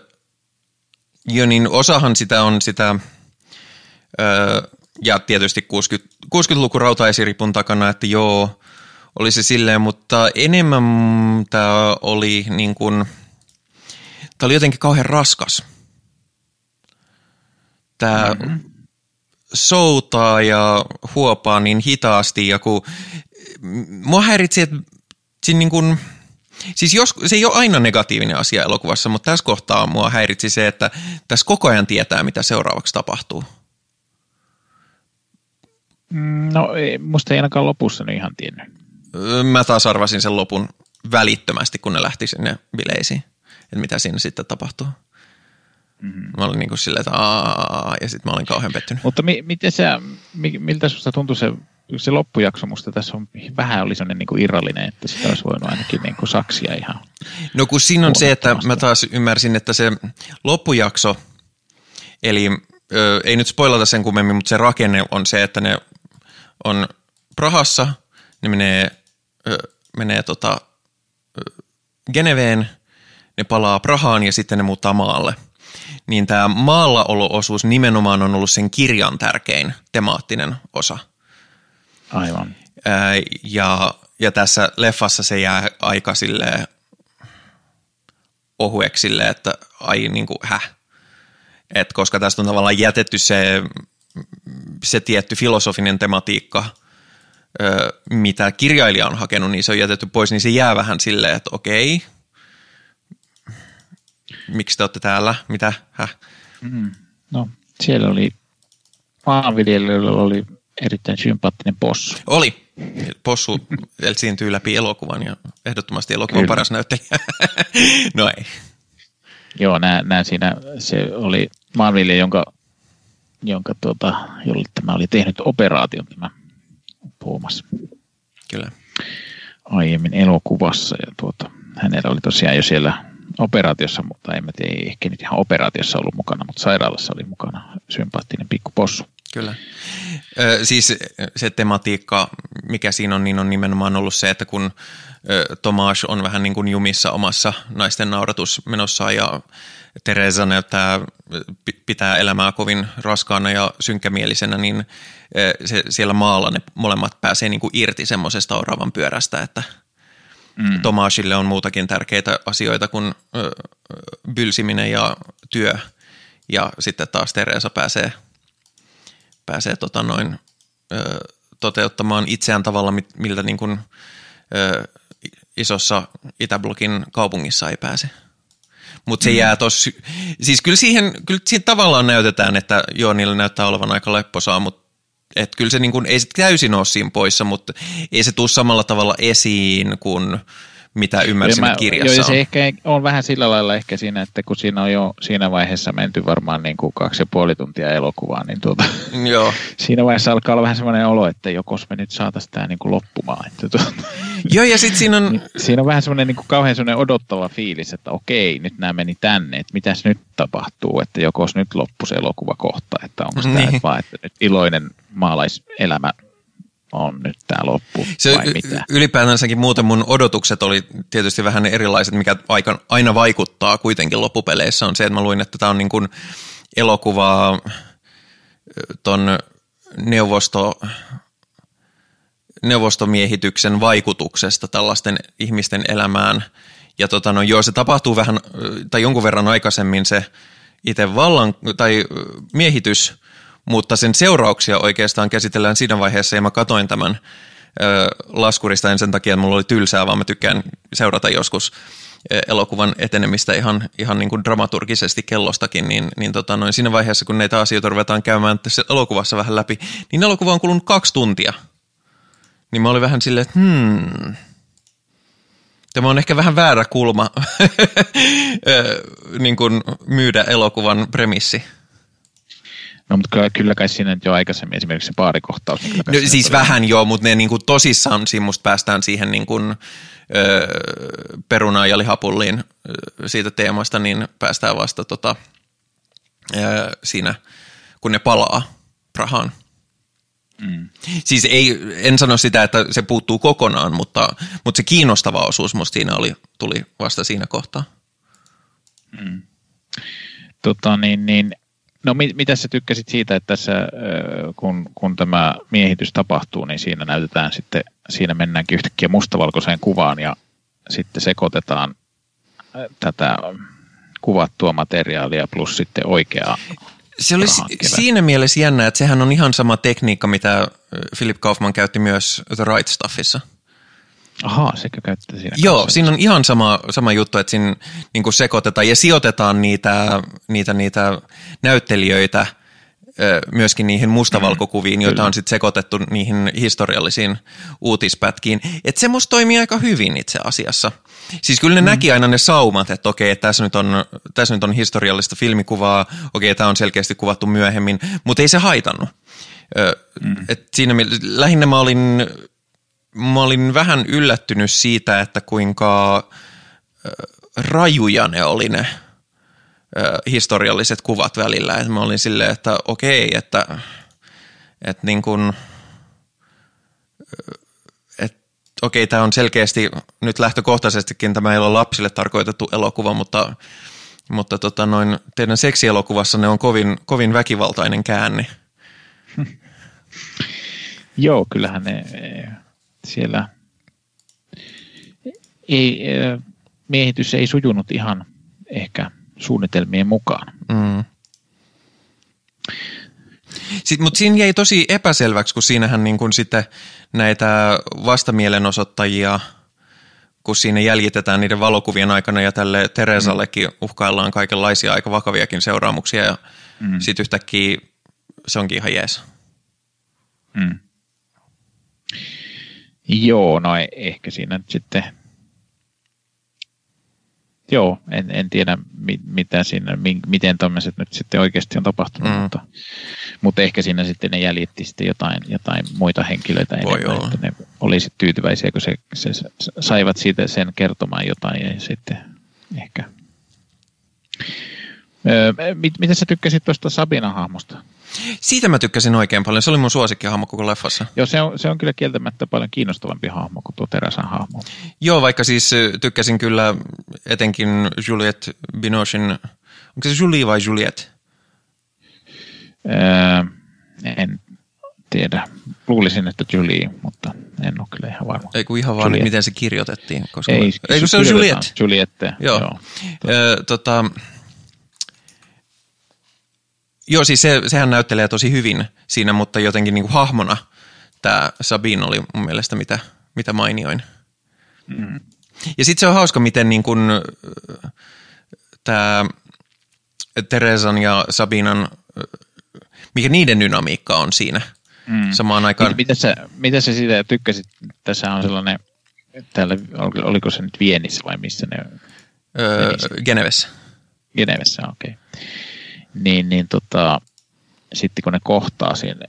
jo niin osahan sitä on sitä, öö, ja tietysti 60, 60-luku rautaesiripun takana, että joo, oli se silleen, mutta enemmän tämä oli niin kuin, tämä oli jotenkin kauhean raskas – tämä mm-hmm. soutaa ja huopaa niin hitaasti ja kun mua häiritsi, että siinä niin kuin, siis jos, se ei ole aina negatiivinen asia elokuvassa, mutta tässä kohtaa mua häiritsi se, että tässä koko ajan tietää, mitä seuraavaksi tapahtuu. No musta ei ainakaan lopussa nyt ihan tiennyt. Mä taas arvasin sen lopun välittömästi, kun ne lähti sinne bileisiin, että mitä siinä sitten tapahtuu. Mm-hmm. Mä olin niin kuin silleen, että aah, ja sitten mä olin kauhean pettynyt. Mutta mi- miten se, mi- miltä susta tuntui se, se loppujakso? Musta tässä on vähän oli sellainen niin kuin irrallinen, että sitä olisi voinut ainakin niin kuin saksia ihan. No kun siinä on se, että mä taas ymmärsin, että se loppujakso, eli ö, ei nyt spoilata sen kummemmin, mutta se rakenne on se, että ne on Prahassa, ne menee, ö, menee tota, Geneveen, ne palaa Prahaan ja sitten ne muuttaa maalle. Niin tämä maallaolo-osuus nimenomaan on ollut sen kirjan tärkein temaattinen osa. Aivan. Ää, ja, ja tässä leffassa se jää aika silleen ohueksi silleen, että ai niin kuin häh. Et koska tästä on tavallaan jätetty se, se tietty filosofinen tematiikka, ö, mitä kirjailija on hakenut, niin se on jätetty pois, niin se jää vähän silleen, että okei, miksi te olette täällä, mitä, häh? Mm. No, siellä oli maanviljelijöillä oli erittäin sympaattinen possu. Oli. Possu esiintyy läpi elokuvan ja ehdottomasti elokuvan Kyllä. paras näyttelijä. [laughs] no ei. Joo, nää, nää siinä se oli maanviljelijä, jonka, jonka tuota, jolle tämä oli tehnyt operaation, tämä Puumas. Kyllä. Aiemmin elokuvassa ja tuota, hänellä oli tosiaan jo siellä operaatiossa, mutta en mä tiedä, ei ehkä nyt ihan operaatiossa ollut mukana, mutta sairaalassa oli mukana sympaattinen pikku possu. Kyllä. Ö, siis se tematiikka, mikä siinä on, niin on nimenomaan ollut se, että kun Tomas on vähän niin kuin jumissa omassa naisten nauratusmenossa ja Teresa näyttää, pitää elämää kovin raskaana ja synkkämielisenä, niin se, siellä maalla ne molemmat pääsee niin kuin irti semmoisesta oravan pyörästä, että mm. Tomasille on muutakin tärkeitä asioita kuin ö, bylsiminen ja työ. Ja sitten taas Teresa pääsee, pääsee tota noin, ö, toteuttamaan itseään tavalla, miltä niin kuin, ö, isossa Itäblokin kaupungissa ei pääse. Mutta se mm. jää tossa, siis kyllä siihen, kyllä siihen tavallaan näytetään, että joo, niillä näyttää olevan aika lepposaa, mutta et kyllä se niin kuin, ei se täysin ole siinä poissa, mutta ei se tule samalla tavalla esiin kuin mitä ymmärsin mä, kirjassa joo, se ehkä on vähän sillä lailla ehkä siinä, että kun siinä on jo siinä vaiheessa menty varmaan niin kuin kaksi ja puoli tuntia elokuvaa, niin tuota, joo. [laughs] siinä vaiheessa alkaa olla vähän semmoinen olo, että jokos me nyt saataisiin tämä niin kuin loppumaan. Että tuota, [laughs] joo, ja sitten siinä on... siinä on vähän semmoinen niin kuin kauhean semmoinen odottava fiilis, että okei, nyt nämä meni tänne, että mitäs nyt tapahtuu, että jokos nyt loppu se elokuva kohta, että onko tämä [laughs] niin. vaan, että nyt iloinen maalaiselämä on nyt tämä loppu se vai mitä? Ylipäätänsäkin muuten mun odotukset oli tietysti vähän erilaiset, mikä aika, aina vaikuttaa kuitenkin loppupeleissä on se, että mä luin, että tämä on niin kuin elokuvaa ton neuvosto, neuvostomiehityksen vaikutuksesta tällaisten ihmisten elämään. Ja tota, no joo, se tapahtuu vähän tai jonkun verran aikaisemmin se itse vallan tai miehitys – mutta sen seurauksia oikeastaan käsitellään siinä vaiheessa, ja mä katoin tämän ö, laskurista en sen takia, että mulla oli tylsää, vaan mä tykkään seurata joskus elokuvan etenemistä ihan, ihan niin kuin dramaturgisesti kellostakin, niin, niin tota noin, siinä vaiheessa, kun näitä asioita ruvetaan käymään tässä elokuvassa vähän läpi, niin elokuva on kulunut kaksi tuntia. Niin mä olin vähän silleen, että hmm, tämä on ehkä vähän väärä kulma [laughs] niin kuin myydä elokuvan premissi. No, mutta kyllä, kyllä kai siinä jo aikaisemmin esimerkiksi se baarikohtaus. Niin no, siis vähän joo, mutta ne niin kuin tosissaan siinä musta päästään siihen niin kuin, ö, perunaan ja lihapulliin siitä teemasta, niin päästään vasta tota, ö, siinä, kun ne palaa Prahaan. Mm. Siis ei, en sano sitä, että se puuttuu kokonaan, mutta, mutta se kiinnostava osuus musta siinä oli, tuli vasta siinä kohtaa. Mm. Tota, niin, niin, No mit, mitä sä tykkäsit siitä, että tässä kun, kun tämä miehitys tapahtuu, niin siinä näytetään sitten, siinä mennäänkin yhtäkkiä mustavalkoiseen kuvaan ja sitten sekoitetaan tätä kuvattua materiaalia plus sitten oikeaa se oli siinä mielessä jännä, että sehän on ihan sama tekniikka, mitä Philip Kaufman käytti myös The Right Stuffissa – Ahaa, sekä käyttää siinä. Joo, kanssa. siinä on ihan sama, sama juttu, että siinä niin kuin sekoitetaan ja sijoitetaan niitä, niitä, niitä näyttelijöitä myöskin niihin mustavalkokuviin, mm, joita on sitten sekoitettu niihin historiallisiin uutispätkiin. Että se musta toimii aika hyvin itse asiassa. Siis kyllä ne mm. näki aina ne saumat, että okei, tässä nyt on, tässä nyt on historiallista filmikuvaa, okei, tämä on selkeästi kuvattu myöhemmin, mutta ei se haitannut. mm. et siinä lähinnä mä olin mä olin vähän yllättynyt siitä, että kuinka rajuja ne oli ne historialliset kuvat välillä. Et mä olin silleen, että okei, että, että niin kuin, että okei, tämä on selkeästi nyt lähtökohtaisestikin tämä ei ole lapsille tarkoitettu elokuva, mutta, mutta tota noin, teidän seksielokuvassanne on kovin, kovin väkivaltainen käänne. [laughs] Joo, kyllähän ne siellä ei, miehitys ei sujunut ihan ehkä suunnitelmien mukaan. Mm. Mutta siinä jäi tosi epäselväksi, kun siinähän niin kun sitten näitä vastamielenosoittajia, kun siinä jäljitetään niiden valokuvien aikana ja tälle Teresallekin uhkaillaan kaikenlaisia aika vakaviakin seuraamuksia ja mm. sitten yhtäkkiä se onkin ihan jees. Mm. Joo, no e- ehkä siinä nyt sitten Joo, en, en tiedä mit, mitä siinä, miten tämmöiset nyt sitten oikeasti on tapahtunut, mm. mutta, mutta ehkä siinä sitten ne jäljitti sitten jotain, jotain muita henkilöitä Voi enemmän, olla. että ne olisivat tyytyväisiä, kun se, se, saivat siitä sen kertomaan jotain ja sitten ehkä. Öö, mit, miten sä tykkäsit tuosta Sabinan hahmosta? Siitä mä tykkäsin oikein paljon. Se oli mun suosikkihahmo koko leffassa. Joo, se on, se on kyllä kieltämättä paljon kiinnostavampi hahmo kuin tuo Teräsan hahmo. Joo, vaikka siis tykkäsin kyllä etenkin Juliette Binochin, onko se Julie vai Juliette? Öö, en tiedä. Luulisin, että Julie, mutta en ole kyllä ihan varma. Ei kun ihan vaan, miten se kirjoitettiin. Koska ei, ei kun se on Juliette. Juliette, joo. joo. Öö, tota, Joo, siis se, sehän näyttelee tosi hyvin siinä, mutta jotenkin niin kuin hahmona tämä Sabine oli mun mielestä mitä, mitä mainioin. Mm. Ja sitten se on hauska, miten niin kuin, tämä Teresan ja Sabinan, mikä niiden dynamiikka on siinä mm. samaan aikaan. Miten sä, miten sä siitä tykkäsit? Tässä on sellainen, täällä, oliko se nyt Vienissä vai missä ne? Öö, Genevessä. Genevessä, okei. Okay niin, niin tota, sitten kun ne kohtaa siinä,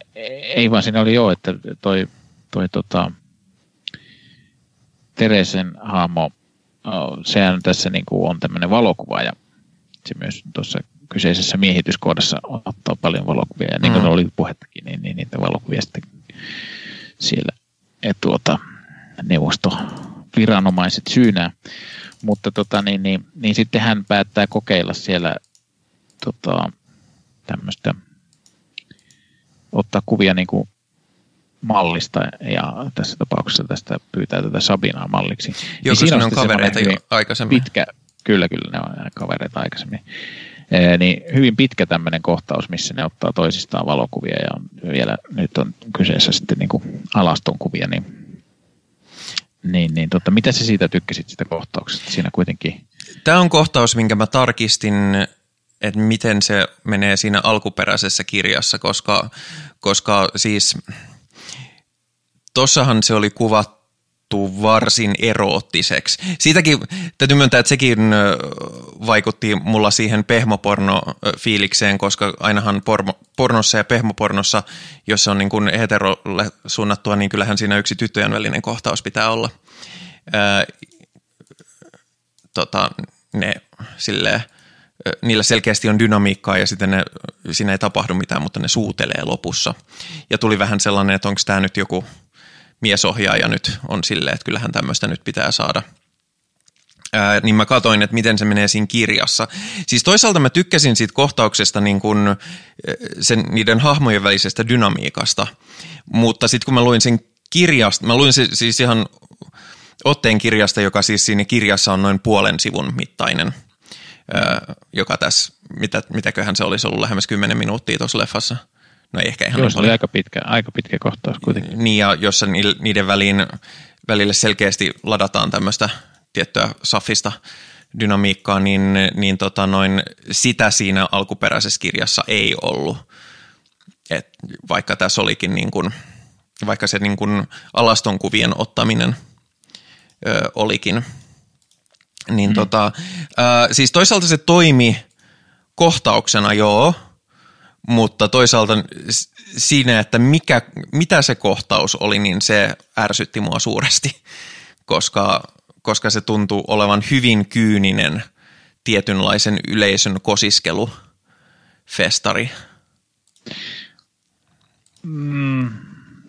ei vaan siinä oli jo, että toi, toi tota, Teresen hahmo, sehän tässä niin kuin on tämmöinen valokuva ja se myös tuossa kyseisessä miehityskohdassa ottaa paljon valokuvia ja niin kuin mm. oli puhettakin, niin, niin niitä valokuvia sitten siellä et, tuota, neuvostoviranomaiset syynää. Mutta tota, niin, niin, niin sitten hän päättää kokeilla siellä tota, tämmöistä ottaa kuvia niin kuin mallista ja tässä tapauksessa tästä pyytää tätä Sabinaa malliksi. Joo, niin koska ne on kavereita jo aikaisemmin. Pitkä, kyllä, kyllä ne on kavereita aikaisemmin. Ee, niin hyvin pitkä tämmöinen kohtaus, missä ne ottaa toisistaan valokuvia ja vielä nyt on kyseessä sitten niin kuin alaston kuvia, niin, niin, niin tota, mitä sä siitä tykkäsit sitä kohtauksesta? Siinä kuitenkin... Tämä on kohtaus, minkä mä tarkistin että miten se menee siinä alkuperäisessä kirjassa, koska, koska siis tossahan se oli kuvattu varsin eroottiseksi. Siitäkin täytyy myöntää, että sekin vaikutti mulla siihen pehmoporno-fiilikseen, koska ainahan porno, pornossa ja pehmopornossa, jos se on niin kuin heterolle suunnattua, niin kyllähän siinä yksi tyttöjen välinen kohtaus pitää olla. Ää, tota, ne silleen – niillä selkeästi on dynamiikkaa ja sitten ne, siinä ei tapahdu mitään, mutta ne suutelee lopussa. Ja tuli vähän sellainen, että onko tämä nyt joku miesohjaaja nyt on silleen, että kyllähän tämmöistä nyt pitää saada. Ää, niin mä katoin, että miten se menee siinä kirjassa. Siis toisaalta mä tykkäsin siitä kohtauksesta niin kun, sen, niiden hahmojen välisestä dynamiikasta, mutta sitten kun mä luin sen kirjasta, mä luin se, siis ihan otteen kirjasta, joka siis siinä kirjassa on noin puolen sivun mittainen – joka tässä, mitä, mitäköhän se olisi ollut lähemmäs 10 minuuttia tuossa leffassa. No ei ehkä ihan Joo, se oli aika pitkä, aika pitkä kohtaus kuitenkin. Niin, ja jossa niiden väliin, välille selkeästi ladataan tämmöistä tiettyä safista dynamiikkaa, niin, niin tota noin, sitä siinä alkuperäisessä kirjassa ei ollut. Et vaikka tässä olikin niin kuin, vaikka se niin kuin alaston kuvien ottaminen ö, olikin niin mm. tota, äh, siis toisaalta se toimi kohtauksena joo, mutta toisaalta siinä, että mikä, mitä se kohtaus oli, niin se ärsytti mua suuresti, koska, koska se tuntuu olevan hyvin kyyninen tietynlaisen yleisön kosiskelu festari. Mm,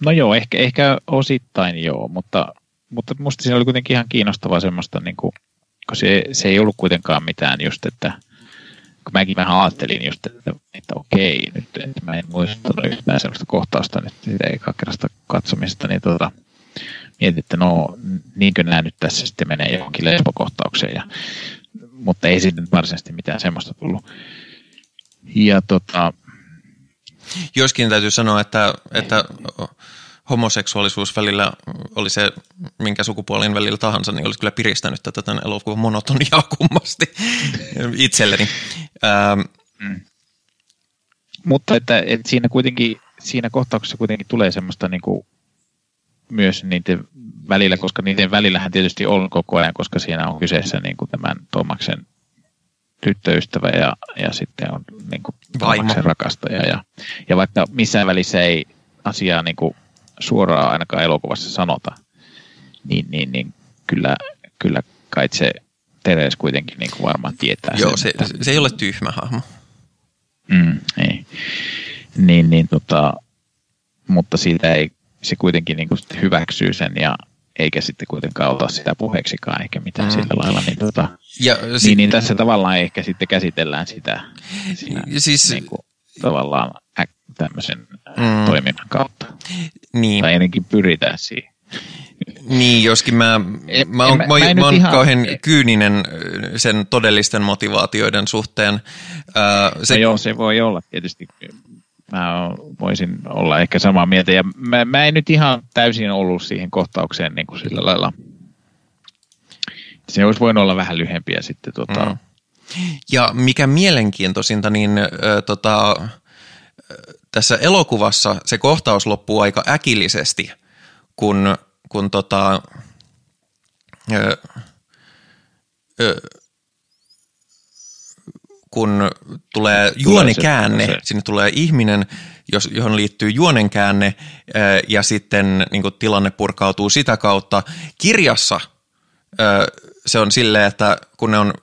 no joo, ehkä, ehkä osittain joo, mutta mutta musta siinä oli kuitenkin ihan kiinnostavaa semmoista, niin kuin, kun se, se ei ollut kuitenkaan mitään just, että kun mäkin vähän ajattelin just, että, että okei, nyt että mä en muista yhtään sellaista kohtausta nyt siitä ekakerrasta katsomista, niin tota, mietin, että no niinkö nämä nyt tässä sitten menee johonkin lesbokohtaukseen, ja, mutta ei sitten varsinaisesti mitään semmoista tullut. Ja tota, Joskin täytyy sanoa, että, että homoseksuaalisuus välillä oli se, minkä sukupuolin välillä tahansa, niin olisi kyllä piristänyt tätä tämän elokuvan monotoniaa [laughs] kummasti itselleni. Ähm. Mm. Mutta että, että siinä kuitenkin, siinä kohtauksessa kuitenkin tulee semmoista niin kuin myös niiden välillä, koska niiden välillähän tietysti on koko ajan, koska siinä on kyseessä niin kuin tämän Tomaksen tyttöystävä ja, ja sitten on niin kuin Tomaksen rakastaja. Ja, ja vaikka missään välissä ei asiaa niin kuin suoraan ainakaan elokuvassa sanota, niin, niin, niin kyllä, kyllä kai se Teres kuitenkin niin kuin varmaan tietää Joo, sen, se, että, se ei ole tyhmä hahmo. Mm, ei. Niin, niin tota, mutta siitä ei, se kuitenkin niin kuin hyväksyy sen ja eikä sitten kuitenkaan ota sitä puheeksikaan eikä mitään mm. sillä lailla. Niin, tota, ja, niin, si- niin tässä tavallaan ehkä sitten käsitellään sitä siinä, siis, niin kuin, tavallaan tämmöisen mm. toiminnan kautta. Niin. Tai ennenkin pyritään siihen. Niin, joskin mä, en, mä oon, mä, mä, mä oon ihan... kauhean kyyninen sen todellisten motivaatioiden suhteen. Uh, se... No joo, se voi olla tietysti. Mä voisin olla ehkä samaa mieltä. Ja mä, mä en nyt ihan täysin ollut siihen kohtaukseen niin kuin sillä lailla. Se olisi voinut olla vähän lyhempiä sitten. Tota... Mm. Ja mikä mielenkiintoisinta, niin äh, tota, tässä elokuvassa se kohtaus loppuu aika äkillisesti, kun, kun tota, ö, ö, kun tulee juonekäänne, se, sinne tulee ihminen, jos, johon liittyy juonenkäänne ja sitten niin kuin, tilanne purkautuu sitä kautta. Kirjassa se on silleen, että kun ne on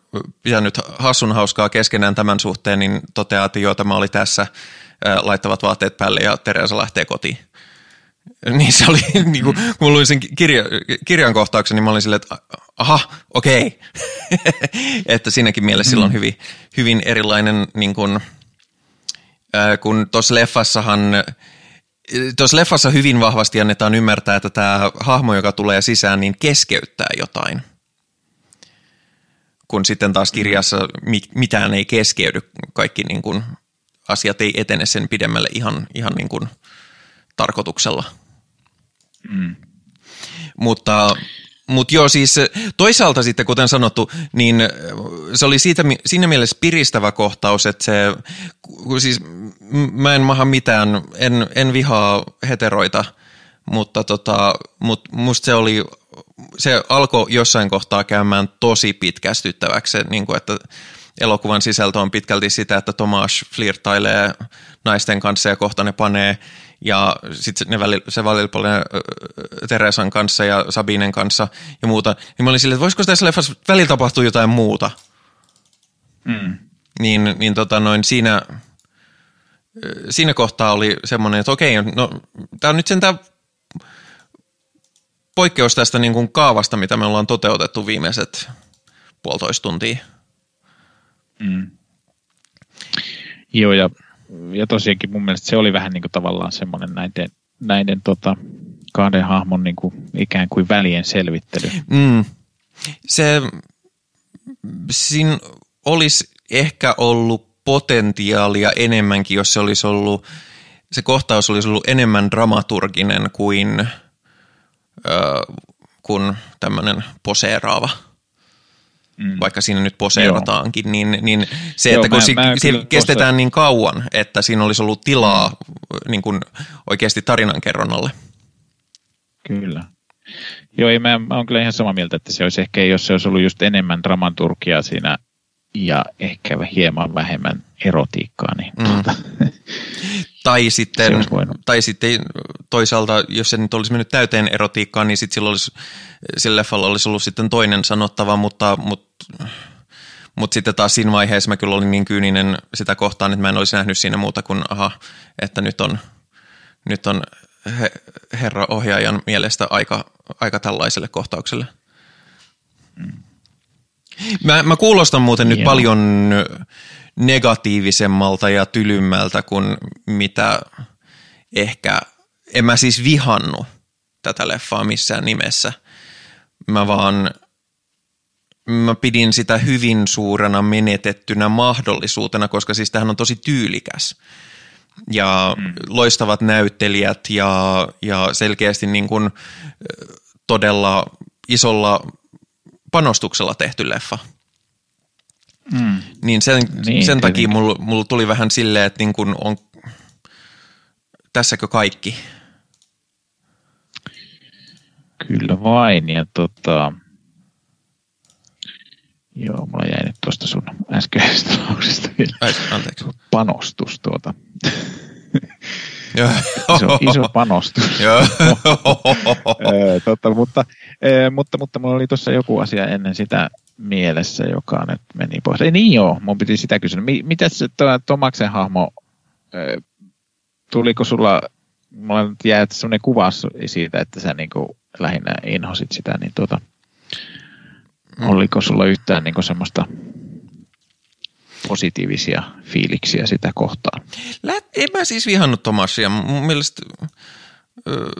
pitänyt hassun hauskaa keskenään tämän suhteen, niin toteaa, että joo, tämä oli tässä – laittavat vaatteet päälle ja Teresa lähtee kotiin. [laughs] Niin se oli, [laughs] niin kuin, kun luin sen kirja, kirjan kohtauksen, niin mä olin silleen, että aha, okei. Okay. [laughs] että siinäkin mielessä mm. sillä on hyvin, hyvin erilainen, niin kuin, äh, kun tuossa leffassahan, tuossa leffassa hyvin vahvasti annetaan ymmärtää, että tämä hahmo, joka tulee sisään, niin keskeyttää jotain. Kun sitten taas kirjassa mitään ei keskeydy, kaikki niin kuin asiat ei etene sen pidemmälle ihan, ihan niin kuin tarkoituksella. Mm. Mutta, mutta joo, siis toisaalta sitten, kuten sanottu, niin se oli siitä, siinä mielessä piristävä kohtaus, että se, siis mä en maha mitään, en, en vihaa heteroita, mutta tota, mut musta se oli, se alkoi jossain kohtaa käymään tosi pitkästyttäväksi, niin kuin, että elokuvan sisältö on pitkälti sitä, että Tomas flirtailee naisten kanssa ja kohta ne panee ja sitten ne välillä, se välillä paljon Teresan kanssa ja Sabinen kanssa ja muuta. Niin mä olin silleen, että voisiko tässä leffassa välillä tapahtua jotain muuta? Mm. Niin, niin tota noin siinä, siinä kohtaa oli semmoinen, että okei, no tämä on nyt sentään poikkeus tästä niin kuin kaavasta, mitä me ollaan toteutettu viimeiset puolitoista tuntia. Mm. Joo, ja, ja tosiaankin mun mielestä se oli vähän niin kuin tavallaan semmoinen näiden, näiden tota, kahden hahmon niin kuin ikään kuin välien selvittely. Mm. Se, siinä olisi ehkä ollut potentiaalia enemmänkin, jos se olisi ollut, se kohtaus olisi ollut enemmän dramaturginen kuin, äh, kuin tämmöinen poseeraava mm. vaikka siinä nyt poseerataankin, niin, niin se, Joo, että kun mä, si- mä kestetään pose- niin kauan, että siinä olisi ollut tilaa mm. niin kuin oikeasti tarinankerronnalle. Kyllä. Joo, ei, mä, mä olen kyllä ihan samaa mieltä, että se olisi ehkä, jos se olisi ollut just enemmän dramaturgiaa siinä ja ehkä hieman vähemmän erotiikkaa, niin mm. tuota, Tai sitten, tai sitten toisaalta, jos se nyt olisi mennyt täyteen erotiikkaan, niin sitten sillä, olisi, sillä leffalla olisi ollut sitten toinen sanottava, mutta, mutta, mutta sitten taas siinä vaiheessa mä kyllä olin niin kyyninen sitä kohtaan, että mä en olisi nähnyt siinä muuta kuin, aha, että nyt on, nyt on he, herra ohjaajan mielestä aika, aika tällaiselle kohtaukselle. Mä, mä kuulostan muuten nyt Joo. paljon negatiivisemmalta ja tylymmältä kuin mitä ehkä, en mä siis vihannu tätä leffaa missään nimessä. Mä vaan, mä pidin sitä hyvin suurena menetettynä mahdollisuutena, koska siis tämähän on tosi tyylikäs. Ja mm. loistavat näyttelijät ja, ja selkeästi niin kuin todella isolla panostuksella tehty leffa. Mm. Niin sen, Niin, sen takia mulla mul tuli vähän silleen, että niin kun on tässäkö kaikki. Kyllä vain, ja tota... Joo, mulla jäi nyt tuosta sun äskeisestä lauseesta vielä Ai, anteeksi. panostus tuota. Iso, iso panostus. [laughs] Totta, mutta, mutta, mutta mulla oli tuossa joku asia ennen sitä mielessä, joka nyt meni pois. Ei niin joo, mun piti sitä kysyä. Mi- Mitäs se tuo Tomaksen hahmo, tuliko sulla, mulla nyt jäi sellainen kuvaus siitä, että sä niinku lähinnä inhosit sitä, niin tuota, Mm. oliko sulla yhtään niinku semmoista positiivisia fiiliksiä sitä kohtaan? Lä- en mä siis vihannut Tomasia. Mun mielestä ö,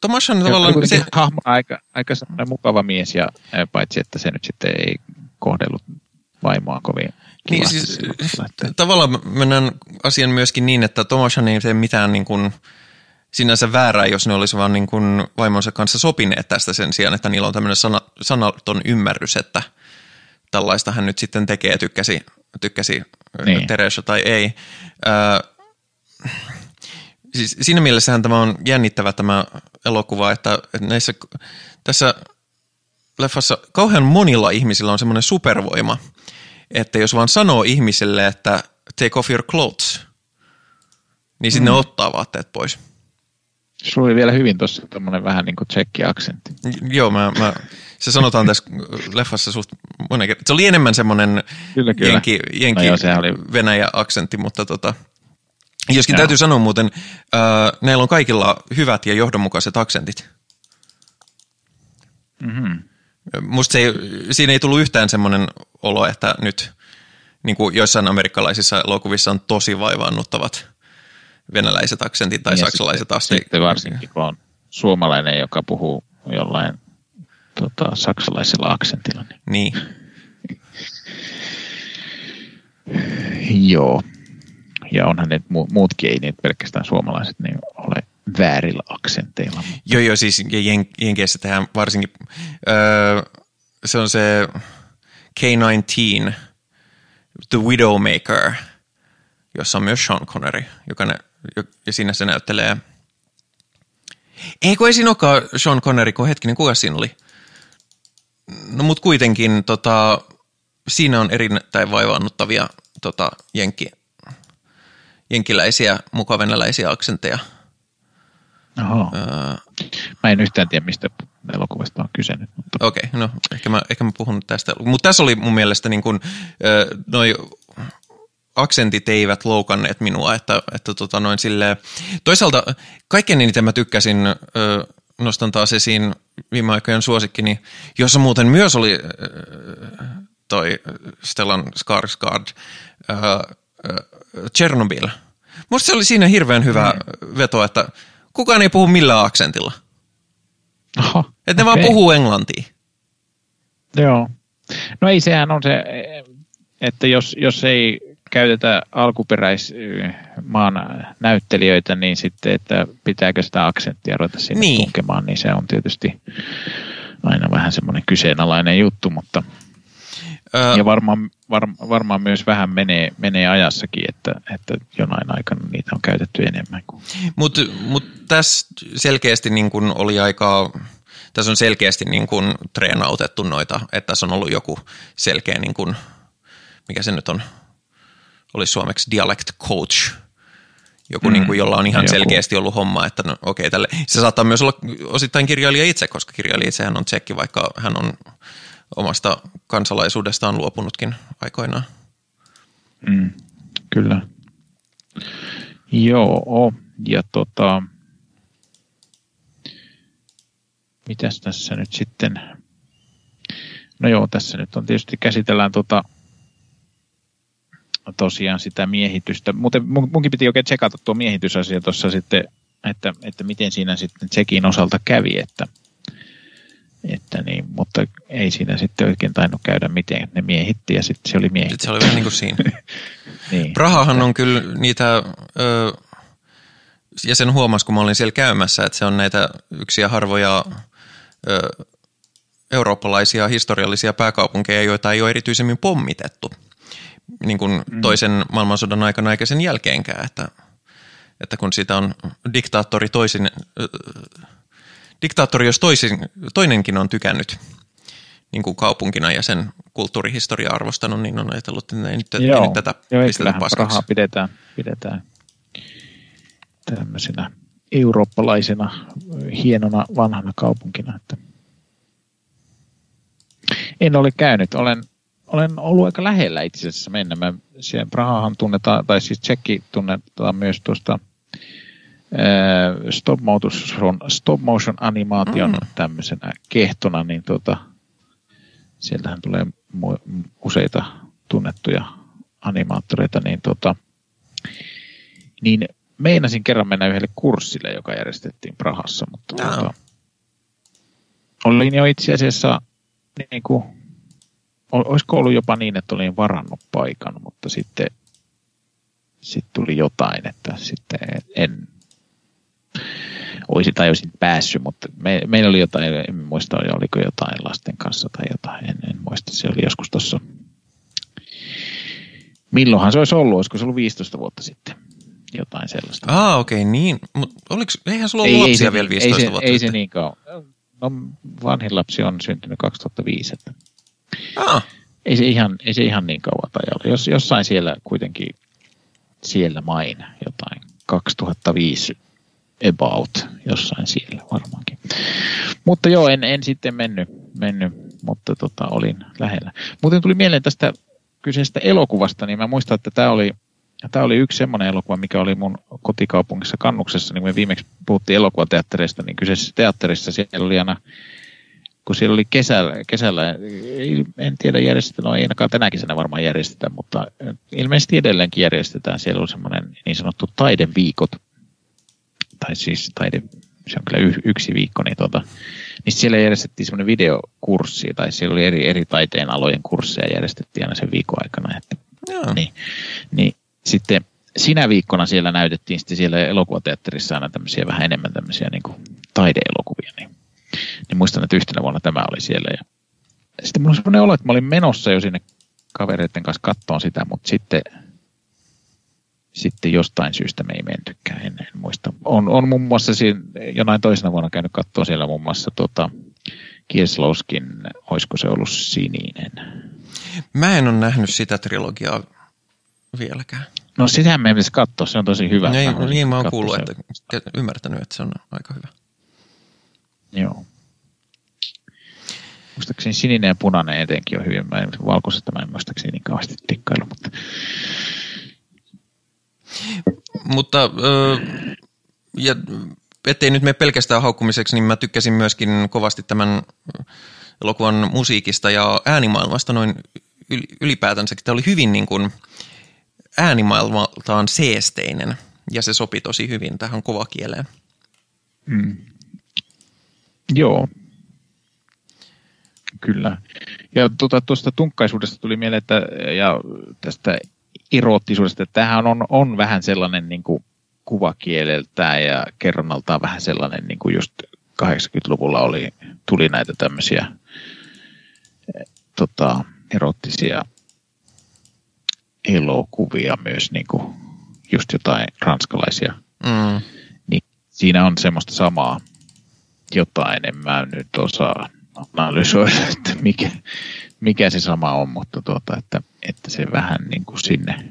Tomas on tavallaan... se... Hahmo aika, aika mukava mies, ja paitsi että se nyt sitten ei kohdellut vaimoa kovin niin siis, tavallaan mä näen asian myöskin niin, että Tomashan ei tee mitään niin kuin sinänsä väärää, jos ne olisi vaan niin kuin vaimonsa kanssa sopineet tästä sen sijaan, että niillä on tämmöinen sana, sanaton ymmärrys, että tällaista hän nyt sitten tekee, tykkäsi, tykkäsi Niin. Teresa tai ei. Ö, siis siinä mielessähän tämä on jännittävä tämä elokuva, että, että näissä, tässä leffassa kauhean monilla ihmisillä on semmoinen supervoima, että jos vaan sanoo ihmiselle, että take off your clothes, niin sitten mm. ne ottaa vaatteet pois. Sulla oli vielä hyvin tuossa tämmöinen vähän niin kuin tsekki-aksentti. Joo, mä, mä, se sanotaan tässä leffassa suht monen kerran. Se oli enemmän semmoinen Kyllä, kyllä. jenki, jenki No joo, oli- Venäjä-aksentti, mutta tota, joskin Joo. täytyy sanoa muuten, äh, näillä on kaikilla hyvät ja johdonmukaiset aksentit. Mm-hmm. Musta se ei, siinä ei tullut yhtään semmoinen olo, että nyt niin kuin joissain amerikkalaisissa elokuvissa on tosi vaivaannuttavat venäläiset aksentit tai saksalaiset sitten, asti. Sitten varsinkin, kun on suomalainen, joka puhuu jollain tota, saksalaisella aksentilla. Niin. Niin, Joo. Ja onhan ne mu- muutkin, ei niitä pelkästään suomalaiset, niin ole väärillä aksenteilla. Joo, joo, siis jen, Jenkeissä tehdään varsinkin, öö, se on se K-19, The Widowmaker, jossa on myös Sean Connery, joka ne, ja siinä se näyttelee. Ei kun ei siinä olekaan Sean Connery, kun hetkinen, kuka siinä oli? No mut kuitenkin tota, siinä on erittäin vaivaannuttavia tota, jenki, jenkiläisiä, mukavenäläisiä aksentteja. Oho. Öö, Mä en yhtään tiedä, mistä elokuvasta on kyse nyt. Okei, okay, no ehkä mä, ehkä mä puhun tästä. Mutta tässä oli mun mielestä niin kuin, noi aksentit eivät loukanneet minua, että, että tota noin silleen. Toisaalta kaikkein eniten mä tykkäsin, ö, nostan taas esiin viime aikojen suosikkini, jossa muuten myös oli ö, toi Stellan Skarsgård, ö, ö, Chernobyl. Musta se oli siinä hirveän hyvä veto, että kukaan ei puhu millään aksentilla. Oho, Että ne vaan okei. puhuu englantia. Joo. No ei, sehän on se, että jos, jos ei käytetä alkuperäismaan näyttelijöitä, niin sitten, että pitääkö sitä aksenttia ruveta sinne Niin. niin. tunkemaan, niin se on tietysti aina vähän semmoinen kyseenalainen juttu, mutta Ö, ja varmaan, var, varmaan myös vähän menee, menee ajassakin, että, että jonain aikana niitä on käytetty enemmän kuin Mutta mut tässä selkeästi niin kun oli aika, tässä on selkeästi niin kun treenautettu noita, että tässä on ollut joku selkeä, niin kun, mikä se nyt on, olisi suomeksi dialect coach, joku, mm, niin kun, jolla on ihan joku. selkeästi ollut homma, että no, okei, tälle. se saattaa myös olla osittain kirjailija itse, koska kirjailija itsehän on tsekki, vaikka hän on omasta kansalaisuudestaan luopunutkin aikoinaan. Mm, kyllä. Joo, ja tota, mitäs tässä nyt sitten, no joo, tässä nyt on tietysti käsitellään tota, tosiaan sitä miehitystä. Muuten munkin piti oikein tsekata tuo miehitysasia tuossa sitten, että, että miten siinä sitten Tsekin osalta kävi, että, että niin, mutta ei siinä sitten oikein tainnut käydä miten ne miehitti ja sitten se oli miehitti. Sitten se oli vähän niin kuin siinä. [laughs] niin, Prahahan on kyllä niitä, ö, ja sen huomasi kun mä olin siellä käymässä, että se on näitä yksiä harvoja ö, eurooppalaisia historiallisia pääkaupunkeja, joita ei ole erityisemmin pommitettu niin kuin mm. toisen maailmansodan aikana eikä sen jälkeenkään, että, että kun sitä on diktaattori toisin, äh, diktaattori jos toisin, toinenkin on tykännyt niin kuin kaupunkina ja sen kulttuurihistoria arvostanut, niin on ajatellut, että ei nyt, Joo. ei nyt tätä pistetä paskaksi. rahaa pidetään, pidetään tämmöisenä eurooppalaisena hienona vanhana kaupunkina. Että en ole käynyt. Olen olen ollut aika lähellä itse asiassa mennä. Mä, siellä Prahahan tunnetaan, tai siis Tsekki tunnetaan myös tuosta stop motion, stop motion animaation mm. tämmöisenä kehtona, niin tota, sieltähän tulee useita tunnettuja animaattoreita, niin, tota, niin meinasin kerran mennä yhdelle kurssille, joka järjestettiin Prahassa, mutta no. tota, olin jo itse asiassa niin kuin olisiko ollut jopa niin, että olin varannut paikan, mutta sitten, sitten tuli jotain, että sitten en olisi tai olisin päässyt, mutta me, meillä oli jotain, en muista, oliko jotain lasten kanssa tai jotain, en, en muista, se oli joskus tuossa, milloinhan se olisi ollut, olisiko se ollut 15 vuotta sitten, jotain sellaista. Ah, okei, okay, niin, mutta eihän sulla ollut ei, lapsia ei se, vielä 15 ei se, vuotta Ei sitten. se niin kauan, no vanhin lapsi on syntynyt 2005, että Ah. Ei, se ihan, ei se ihan niin kauan tai. Jos, jossain siellä kuitenkin siellä main jotain 2005 about, jossain siellä varmaankin. Mutta joo, en, en sitten mennyt, mennyt mutta tota, olin lähellä. Muuten tuli mieleen tästä kyseisestä elokuvasta, niin mä muistan, että tämä oli, tämä oli yksi semmoinen elokuva, mikä oli mun kotikaupungissa Kannuksessa, niin kun me viimeksi puhuttiin elokuvateattereista, niin kyseisessä teatterissa siellä oli aina kun siellä oli kesällä, kesällä en tiedä järjestetään, no ei ainakaan tänä kesänä varmaan järjestetään, mutta ilmeisesti edelleenkin järjestetään. Siellä on semmoinen niin sanottu taideviikot, tai siis taide, se on kyllä yksi viikko, niin, tuota, niin siellä järjestettiin semmoinen videokurssi, tai siellä oli eri, eri taiteen alojen kursseja järjestettiin aina sen viikon aikana. Että, niin, niin, sitten sinä viikkona siellä näytettiin sitten siellä elokuvateatterissa aina tämmöisiä vähän enemmän tämmöisiä niin kuin taideelokuvia, niin niin muistan, että yhtenä vuonna tämä oli siellä. Ja sitten mulla on sellainen olo, että mä olin menossa jo sinne kavereiden kanssa kattoon sitä, mutta sitten, sitten jostain syystä me ei mentykään, en, en muista. On, on muun muassa siinä, jonain toisena vuonna käynyt kattoon siellä muun muassa tota, Kieslowskin, olisiko se ollut sininen? Mä en ole nähnyt sitä trilogiaa vieläkään. No sitähän me pitäisi katsoa, se on tosi hyvä. Ei, mä niin mä oon kuullut, että ymmärtänyt, että se on aika hyvä. Joo. Muistaakseni sininen ja punainen etenkin on hyvin. Mä en, valkoisesta mä en muistaakseni niin kauheasti tikkailu, mutta... Mutta, ja ettei nyt mene pelkästään haukkumiseksi, niin mä tykkäsin myöskin kovasti tämän elokuvan musiikista ja äänimaailmasta noin ylipäätänsä. Tämä oli hyvin niin kuin äänimaailmaltaan seesteinen ja se sopi tosi hyvin tähän kovakieleen. Mm. Joo, kyllä. Ja tuota, tuosta tunkkaisuudesta tuli mieleen, että, ja tästä eroottisuudesta, että tämähän on, on vähän sellainen niin kuin kuvakieleltään ja kerronnaltaan vähän sellainen, niin kuin just 80-luvulla oli, tuli näitä tämmöisiä tota, erottisia elokuvia myös, niin kuin just jotain ranskalaisia. Mm. Niin siinä on semmoista samaa jotain, en mä nyt osaa analysoida, [laughs] että mikä, mikä se sama on, mutta tuota, että, että se vähän niin kuin sinne,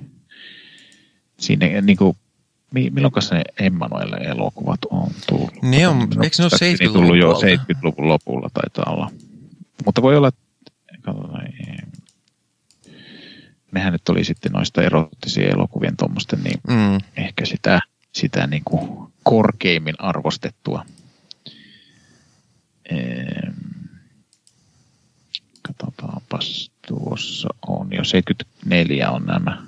sinne niin kuin, milloin ne Emmanuelle elokuvat on tullut? Ne on, eikö ne ole 70-luvun tullut jo 70-luvun lopulla taitaa olla. Mutta voi olla, katsotaan, nehän nyt oli sitten noista erottisia elokuvien tuommoisten, niin mm. ehkä sitä, sitä niin kuin korkeimmin arvostettua Katsotaanpas, tuossa on jo 74 on nämä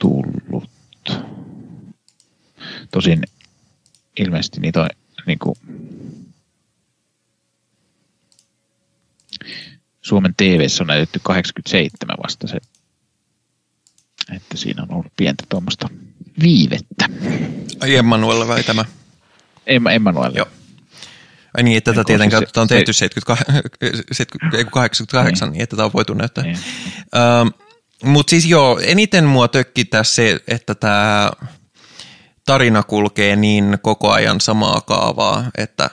tullut. Tosin ilmeisesti niitä on niin kuin, Suomen tv on näytetty 87 vasta se, että siinä on ollut pientä tuommoista viivettä. Ai Emmanuel vai tämä? Emma, Emmanuel. Joo. Ai niin, että tätä tietenkään se, on tehty 88, [laughs] niin että tätä on voitu näyttää. Niin. Mutta siis joo, eniten mua tökki tässä se, että tämä tarina kulkee niin koko ajan samaa kaavaa, että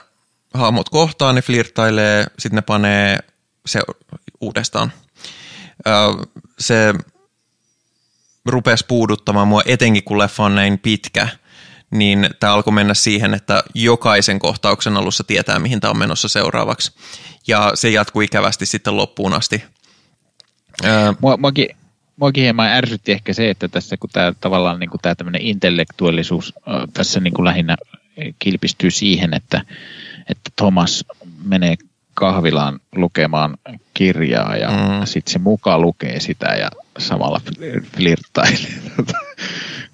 hahmot kohtaa, ne flirtailee, sitten ne panee se uudestaan. Se rupesi puuduttamaan mua etenkin, kun leffa on näin pitkä, niin tämä alkoi mennä siihen, että jokaisen kohtauksen alussa tietää, mihin tämä on menossa seuraavaksi. Ja se jatkuu ikävästi sitten loppuun asti. Mua, muakin, muakin hieman ärsytti ehkä se, että tässä kun tämä tavallaan niin kuin tämä tämmöinen intellektuaalisuus tässä niin kuin lähinnä kilpistyy siihen, että, että Thomas menee kahvilaan lukemaan kirjaa ja mm. sitten se muka lukee sitä ja samalla flirttailee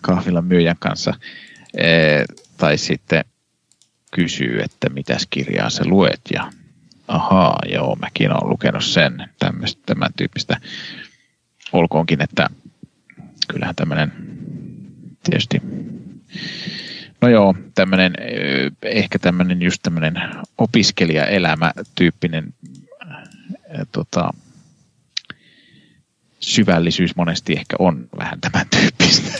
kahvilan myyjän kanssa. E, tai sitten kysyy, että mitäs kirjaa sä luet ja ahaa, joo, mäkin olen lukenut sen, tämmöistä, tämän tyyppistä. Olkoonkin, että kyllähän tämmöinen tietysti No joo, tämmöinen, ehkä tämmöinen just tämmöinen opiskelijaelämä tyyppinen tota, syvällisyys monesti ehkä on vähän tämän tyyppistä.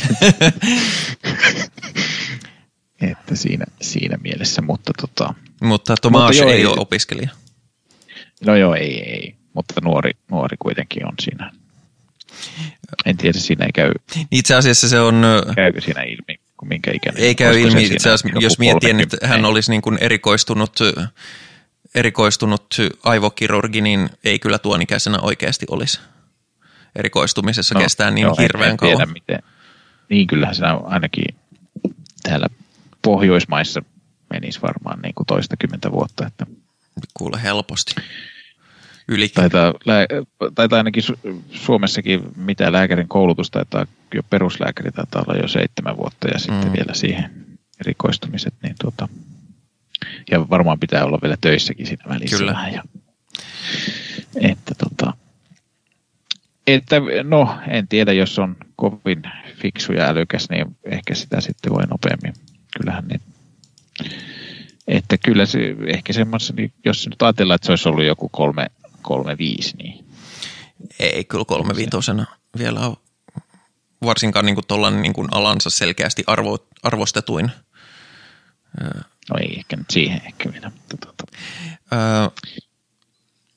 [laughs] että siinä, siinä mielessä, mutta tota... Mutta Tomas ei, ei ole opiskelija. No joo, ei, ei. Mutta nuori, nuori kuitenkin on siinä. En tiedä, siinä ei käy. Itse asiassa se on... Käykö siinä ilmi? minkä ikäinen. Ei käy ilmi, itse asiassa, jos miettii, että hän olisi niin kuin erikoistunut, erikoistunut aivokirurgi, niin ei kyllä tuon ikäisenä oikeasti olisi. Erikoistumisessa no, kestää niin joo, hirveän en, kauan. Tiedä, miten. Niin kyllähän se ainakin täällä Pohjoismaissa menisi varmaan niin kuin toistakymmentä vuotta. Että Kuule helposti. Yli. Taitaa, taitaa ainakin Suomessakin mitä lääkärin koulutus taitaa jo peruslääkäri taitaa olla jo seitsemän vuotta ja sitten mm. vielä siihen erikoistumiset, niin tuota, ja varmaan pitää olla vielä töissäkin siinä välissä. Kyllä. Ja, että tota, että no en tiedä, jos on kovin fiksu ja älykäs, niin ehkä sitä sitten voi nopeammin. Kyllähän niin, että kyllä se, ehkä semmoisen, niin jos nyt ajatellaan, että se olisi ollut joku kolme, kolme viisi, niin ei kyllä kolme viitosena vielä ole varsinkaan niin kuin niin alansa selkeästi arvo, arvostetuin. No ei ehkä nyt siihen ehkä vielä. Mutta tuota. öö,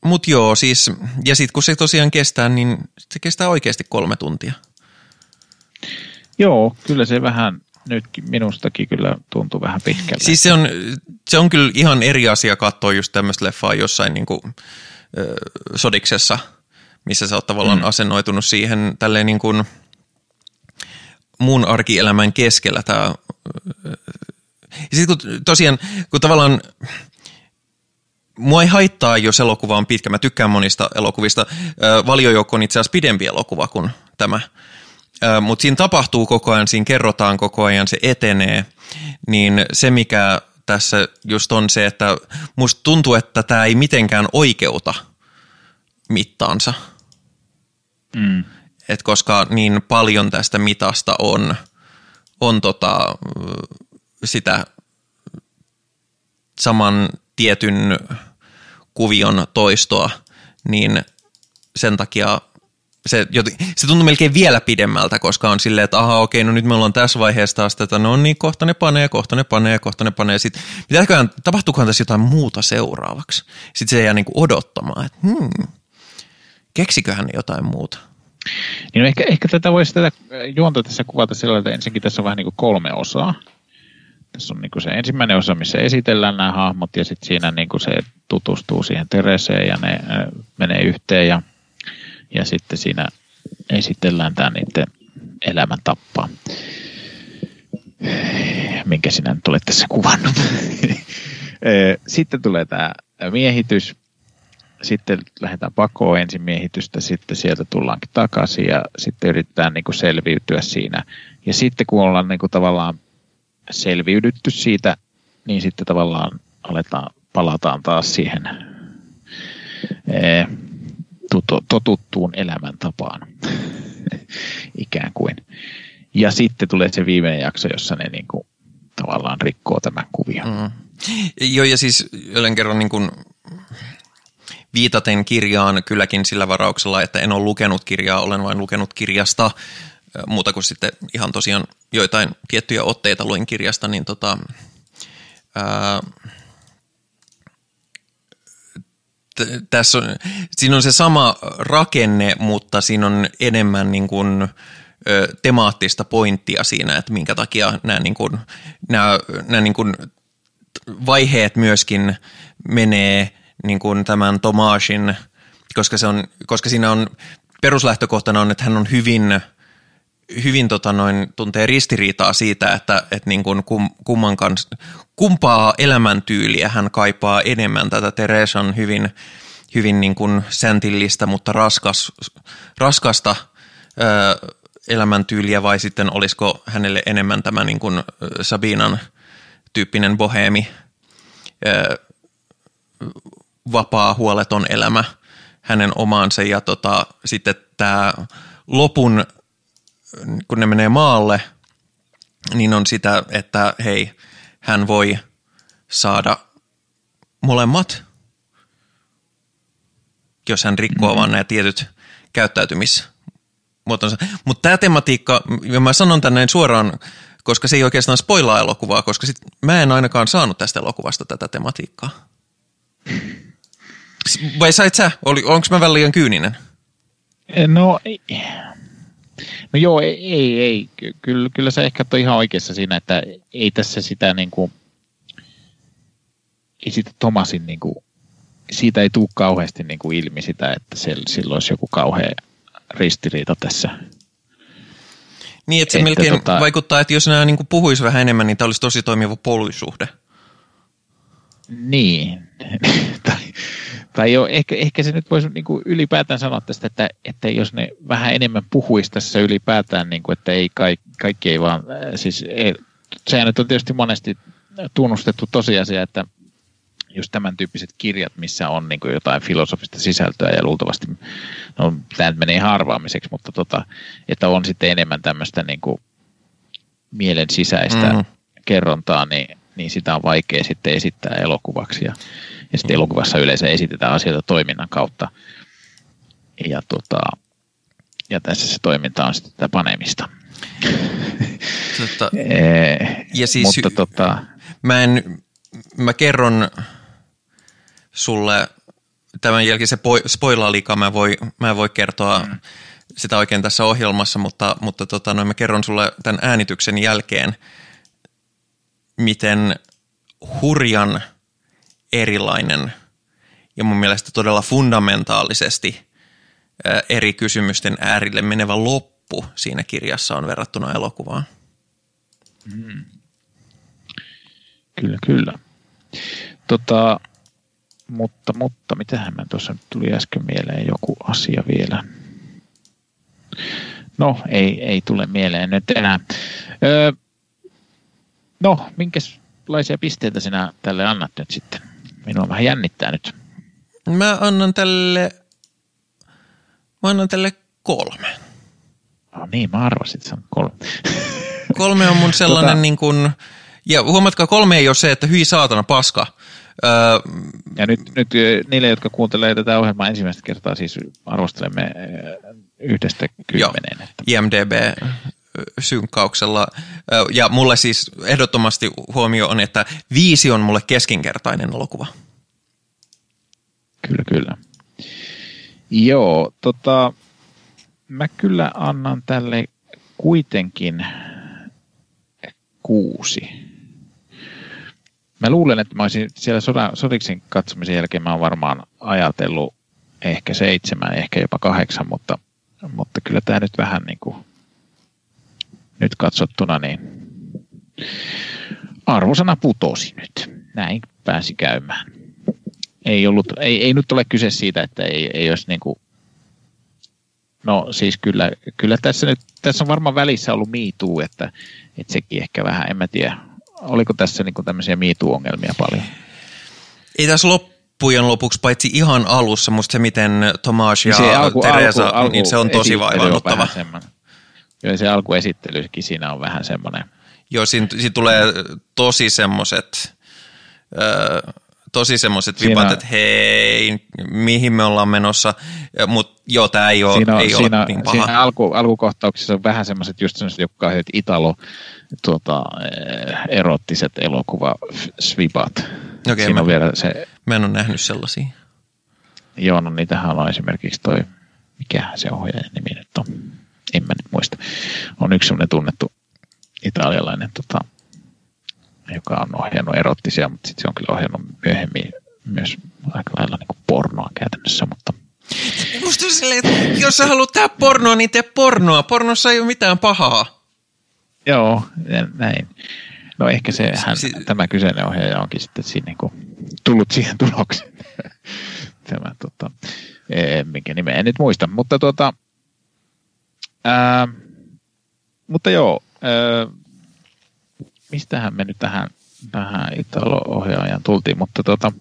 mut joo, siis, ja sitten kun se tosiaan kestää, niin se kestää oikeasti kolme tuntia. Joo, kyllä se vähän nyt minustakin kyllä tuntuu vähän pitkälle. Siis se on, se on kyllä ihan eri asia katsoa just tämmöistä leffaa jossain niin kuin, ö, sodiksessa, missä sä oot tavallaan mm. asennoitunut siihen tälleen niin kuin – mun arkielämän keskellä tämä... Ja sitten kun tosiaan, kun tavallaan mua ei haittaa, jos elokuva on pitkä. Mä tykkään monista elokuvista. Valiojoukko on itse asiassa pidempi elokuva kuin tämä. Mutta siinä tapahtuu koko ajan, siinä kerrotaan koko ajan, se etenee. Niin se, mikä tässä just on se, että musta tuntuu, että tämä ei mitenkään oikeuta mittaansa. Mm et koska niin paljon tästä mitasta on, on tota, sitä saman tietyn kuvion toistoa, niin sen takia se, se tuntuu melkein vielä pidemmältä, koska on silleen, että aha okei, no nyt me ollaan tässä vaiheessa taas tätä, no niin, kohta ne panee, kohta ne panee, kohta ne panee. Sitten pitäisiköhän, tapahtuukohan tässä jotain muuta seuraavaksi? Sitten se jää niin kuin odottamaan, että hmm, keksiköhän jotain muuta. Niin no ehkä, ehkä tätä voisi tätä juonta tässä kuvata sillä että ensinnäkin tässä on vähän niin kuin kolme osaa. Tässä on niin kuin se ensimmäinen osa, missä esitellään nämä hahmot ja sitten siinä niin kuin se tutustuu siihen Tereseen ja ne menee yhteen ja, ja sitten siinä esitellään tämä niiden elämäntappa, minkä sinä nyt olet tässä kuvannut. [laughs] Sitten tulee tämä miehitys, sitten lähdetään pakoon ensin miehitystä, sitten sieltä tullaankin takaisin ja sitten yritetään niin kuin selviytyä siinä. Ja sitten kun ollaan niin kuin tavallaan selviydytty siitä, niin sitten tavallaan aletaan, palataan taas siihen totuttuun elämäntapaan [laughs] ikään kuin. Ja sitten tulee se viimeinen jakso, jossa ne niin kuin, tavallaan rikkoo tämän kuvion. Mm. Joo, ja siis jälleen kerran niin kuin viitaten kirjaan kylläkin sillä varauksella, että en ole lukenut kirjaa, olen vain lukenut kirjasta, muuta kuin sitten ihan tosiaan joitain tiettyjä otteita luin kirjasta, niin tota, ää, t- tässä on, siinä on se sama rakenne, mutta siinä on enemmän niin kuin, ö, temaattista pointtia siinä, että minkä takia nämä, niin kuin, nämä, nämä niin kuin vaiheet myöskin menee niin kuin tämän Tomasin, koska, se on, koska siinä on peruslähtökohtana on, että hän on hyvin, hyvin tota noin, tuntee ristiriitaa siitä, että, että niin kuin kum, kumman kanssa, kumpaa elämäntyyliä hän kaipaa enemmän. Tätä Teresan hyvin, hyvin niin kuin säntillistä, mutta raskas, raskasta ö, elämäntyyliä vai sitten olisiko hänelle enemmän tämä niin kuin Sabinan tyyppinen boheemi, ö, vapaa, huoleton elämä hänen omaansa ja tota, sitten tämä lopun, kun ne menee maalle, niin on sitä, että hei, hän voi saada molemmat, jos hän rikkoo mm-hmm. vaan nämä tietyt käyttäytymismuotonsa. Mutta tämä tematiikka, ja mä sanon näin suoraan, koska se ei oikeastaan spoilaa elokuvaa, koska sit mä en ainakaan saanut tästä elokuvasta tätä tematiikkaa. Vai sait sä? Onko mä vähän liian kyyninen? No ei. No joo, ei, ei, ei. Kyllä, kyllä sä ehkä oot ihan oikeassa siinä, että ei tässä sitä niin kuin, ei sitä Tomasin niin kuin, siitä ei tule kauheasti niin kuin ilmi sitä, että sillä olisi joku kauhea ristiriita tässä. Niin, että se että melkein tota, vaikuttaa, että jos nämä niin puhuisi vähän enemmän, niin tämä olisi tosi toimiva polysuhde. Niin. [laughs] tai, tai jo, ehkä, ehkä se nyt voisi niin kuin ylipäätään sanoa tästä, että, että jos ne vähän enemmän puhuisi tässä ylipäätään, niin kuin, että ei kaikki, kaikki ei vaan, äh, siis ei, sehän nyt on tietysti monesti tunnustettu tosiasia, että just tämän tyyppiset kirjat, missä on niin jotain filosofista sisältöä ja luultavasti, no tämä nyt menee harvaamiseksi, mutta tota, että on sitten enemmän tämmöistä niin kuin mielen sisäistä mm. kerrontaa, niin, niin sitä on vaikea sitten esittää elokuvaksi. Ja, ja sitten elokuvassa yleensä esitetään asioita toiminnan kautta. Ja, tota, ja tässä se toiminta on sitten tätä panemista. Tota, [laughs] ja siis, mutta tota, mä, en, mä kerron sulle tämän jälkeen se spoilaa liikaa, mä, voi, mä voi kertoa mm. sitä oikein tässä ohjelmassa, mutta, mutta tota, no, mä kerron sulle tämän äänityksen jälkeen, miten hurjan – erilainen ja mun mielestä todella fundamentaalisesti eri kysymysten äärille menevä loppu siinä kirjassa on verrattuna elokuvaan. Mm. Kyllä, kyllä. Tota, mutta, mutta mitähän mä tuossa nyt tuli äsken mieleen joku asia vielä. No, ei, ei tule mieleen nyt enää. Öö, no, minkälaisia pisteitä sinä tälle annat nyt sitten? Minua vähän jännittää nyt. Mä annan tälle, mä annan tälle kolme. No niin, mä arvasin, että se on kolme. kolme on mun [laughs] sellainen tota... niin kuin, ja huomatkaa, kolme ei ole se, että hyi saatana paska. Öö, ja nyt, nyt niille, jotka kuuntelee tätä ohjelmaa ensimmäistä kertaa, siis arvostelemme yhdestä kymmeneen. Joo, IMDB synkkauksella. Ja mulle siis ehdottomasti huomio on, että viisi on mulle keskinkertainen elokuva. Kyllä, kyllä. Joo, tota, mä kyllä annan tälle kuitenkin kuusi. Mä luulen, että mä olisin siellä Sodiksen katsomisen jälkeen mä oon varmaan ajatellut ehkä seitsemän, ehkä jopa kahdeksan, mutta, mutta kyllä tämä nyt vähän niin kuin nyt katsottuna, niin arvosana putosi nyt. Näin pääsi käymään. Ei, ollut, ei, ei nyt ole kyse siitä, että ei, ei olisi niin kuin, no siis kyllä, kyllä tässä, nyt, tässä on varmaan välissä ollut miituu, että, että sekin ehkä vähän, en mä tiedä, oliko tässä niin kuin tämmöisiä miituu-ongelmia paljon? Ei tässä loppujen lopuksi, paitsi ihan alussa, musta se miten Tomas ja se alku, Teresa, alku, alku, niin se on tosi vaivannuttava. Joo, se alkuesittelyskin siinä on vähän semmoinen. Joo, siinä, siinä tulee tosi semmoiset, äh, tosi semmoiset vipat, että hei, mihin me ollaan menossa, mutta joo, tämä ei ole, siinä, ei siinä, ole niin paha. Siinä alku, alkukohtauksissa on vähän semmoiset just semmoiset, jotka on Italo tuota, erottiset elokuva svipat. Okei, Siinä mä, on vielä se... Mä en ole nähnyt sellaisia. Joo, no niitähän on esimerkiksi toi, mikä se ohjaajan nimi nyt on, en mä nyt muista. On yksi sellainen tunnettu italialainen, tota, joka on ohjannut erottisia, mutta sitten se on kyllä ohjannut myöhemmin myös aika lailla niin kuin pornoa käytännössä, mutta Musta silleen, että jos sä haluat tehdä pornoa, niin tee pornoa. Pornossa ei ole mitään pahaa. Joo, näin. No ehkä se, hän, si- tämä kyseinen ohjaaja onkin sitten siinä niin kuin tullut siihen tulokseen. [laughs] tämä, tota, e, minkä nimeä en nyt muista, mutta tuota, ää, mutta joo, ää, mistähän me nyt tähän, tähän Italo-ohjaajan tultiin, mutta tuota,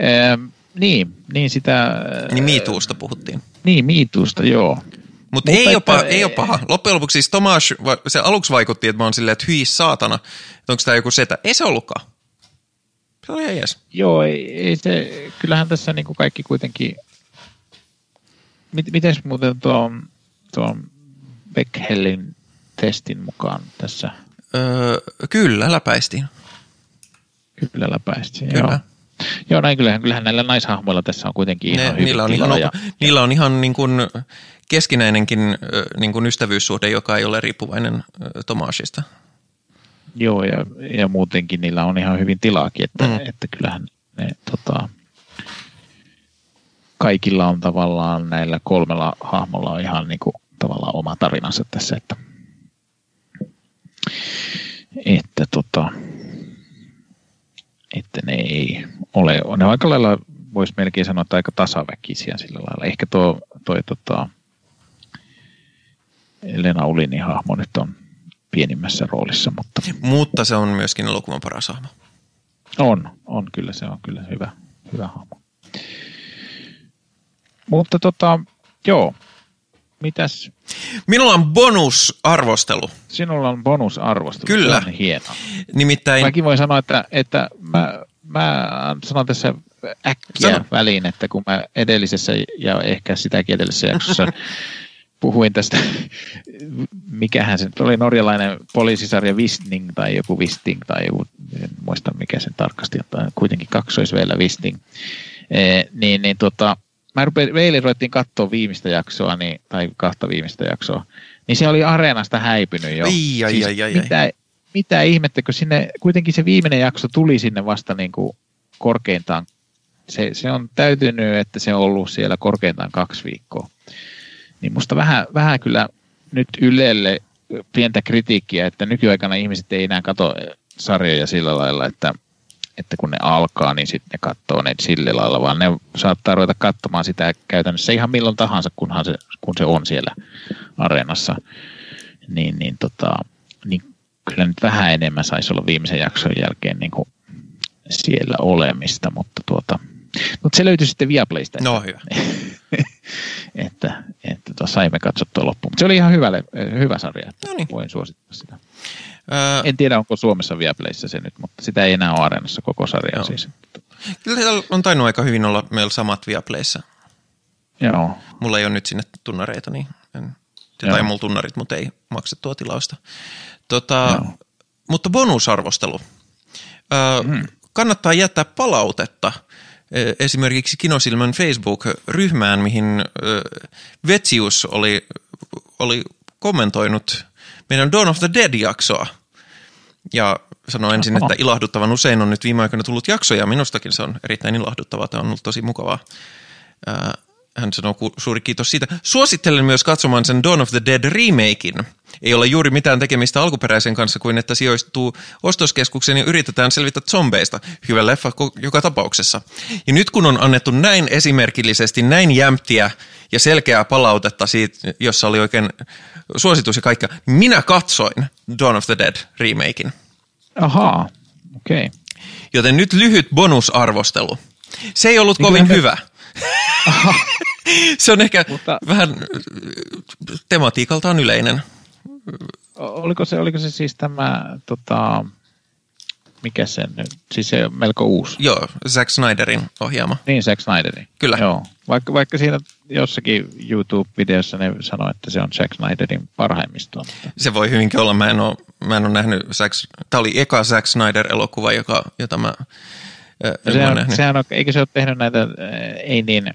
ää, niin, niin sitä... Niin miituusta puhuttiin. Niin, miituusta, joo. Mut Mutta ei, paha, ei ole paha. Loppujen lopuksi siis Tomas, se aluksi vaikutti, että mä oon silleen, että hyi saatana, että onko tämä joku setä. Ei se ollutkaan. Se oli ihan jees. Joo, ei, ei se, kyllähän tässä niinku kaikki kuitenkin, miten muuten tuon, tuon Beckhellin testin mukaan tässä? Öö, kyllä, läpäistiin. Kyllä läpäistiin, kyllä. joo. Joo, näin kyllähän, kyllähän näillä naishahmoilla tässä on kuitenkin ne, ihan niillä on ihan, ja, niillä on ihan niin kuin keskinäinenkin niin kuin ystävyyssuhde, joka ei ole riippuvainen Tomasista. Joo, ja, ja muutenkin niillä on ihan hyvin tilaakin, että, mm. että kyllähän ne tota, kaikilla on tavallaan näillä kolmella hahmolla on ihan niin kuin, tavallaan oma tarinansa tässä, että, että tota, että ne ei ole, ne on aika lailla, voisi melkein sanoa, että aika tasaväkisiä sillä lailla. Ehkä tuo, toi, tota, Lena Ulinin hahmo nyt on pienimmässä roolissa. Mutta, mutta se on myöskin elokuvan paras hahmo. On, on kyllä, se on kyllä hyvä, hyvä hahmo. Mutta tota, joo, mitäs? Minulla on bonusarvostelu. Sinulla on bonusarvostelu. Kyllä. Se on hienoa. Nimittäin... Mäkin voin sanoa, että, että mä, mä sanon tässä äkkiä Sano. väliin, että kun mä edellisessä ja ehkä sitäkin edellisessä jaksossa [laughs] puhuin tästä, mikähän se oli norjalainen poliisisarja Wisting tai joku Wisting tai joku, en muista mikä sen tarkasti, mutta kuitenkin kaksoisveellä Wisting. E, niin, niin tota, mä rupein, Veili ruvettiin katsoa viimeistä jaksoa, niin, tai kahta viimeistä jaksoa, niin se oli areenasta häipynyt jo. Ai, ai, siis ai, ai, mitä, mitä ihmettä, kun sinne, kuitenkin se viimeinen jakso tuli sinne vasta niin kuin korkeintaan, se, se on täytynyt, että se on ollut siellä korkeintaan kaksi viikkoa. Niin musta vähän, vähän kyllä nyt Ylelle pientä kritiikkiä, että nykyaikana ihmiset ei enää katso sarjoja sillä lailla, että että kun ne alkaa, niin sitten ne katsoo ne sillä lailla, vaan ne saattaa ruveta katsomaan sitä käytännössä ihan milloin tahansa, kunhan se, kun se on siellä areenassa. Niin, niin, tota, niin kyllä nyt vähän enemmän saisi olla viimeisen jakson jälkeen niin kuin siellä olemista, mutta tuota, mutta se löytyi sitten Viaplaysta. No hyvä. [laughs] [laughs] että, että tuossa saimme katsottua loppuun. Mutta se oli ihan hyvä, hyvä sarja. No niin. Voin suosittaa sitä. Öö, en tiedä, onko Suomessa Viaplayssä se nyt, mutta sitä ei enää ole areenassa koko sarja joo. siis. Kyllä on tainnut aika hyvin olla meillä samat Viaplayssä. Joo. Mulla ei ole nyt sinne tunnareita, niin en, tai mulla tunnarit, mutta ei maksettua tilausta. Tota, mutta bonusarvostelu. Öö, mm. Kannattaa jättää palautetta esimerkiksi Kinosilmän Facebook-ryhmään, mihin Vetsius oli, oli kommentoinut meidän Dawn of the Dead-jaksoa. Ja sanoin ensin, että ilahduttavan usein on nyt viime aikoina tullut jaksoja. Minustakin se on erittäin ilahduttavaa. Tämä on ollut tosi mukavaa. hän sanoo suuri kiitos siitä. Suosittelen myös katsomaan sen Dawn of the Dead remakein. Ei ole juuri mitään tekemistä alkuperäisen kanssa kuin että sijoistuu ostoskeskukseen ja yritetään selvitä zombeista. Hyvä leffa joka tapauksessa. Ja nyt kun on annettu näin esimerkillisesti, näin jämptiä ja selkeää palautetta siitä, jossa oli oikein suositus ja kaikkea, minä katsoin Dawn of the Dead remakein. Ahaa, okei. Okay. Joten nyt lyhyt bonusarvostelu. Se ei ollut niin kovin hyvä. [laughs] se on ehkä Mutta... vähän tematiikaltaan yleinen. Oliko se, oliko se siis tämä, tota, mikä se nyt, siis se on melko uusi. Joo, Zack Snyderin ohjaama. Niin, Zack Snyderin. Kyllä. Joo, vaikka, vaikka siinä jossakin YouTube-videossa ne sanoi, että se on Zack Snyderin parhaimmista. Se voi hyvinkin olla, mä en ole, mä en ole nähnyt, Zack, tämä oli eka Zack Snyder-elokuva, joka, jota mä se on, sehän on, eikö se ole tehnyt näitä ei niin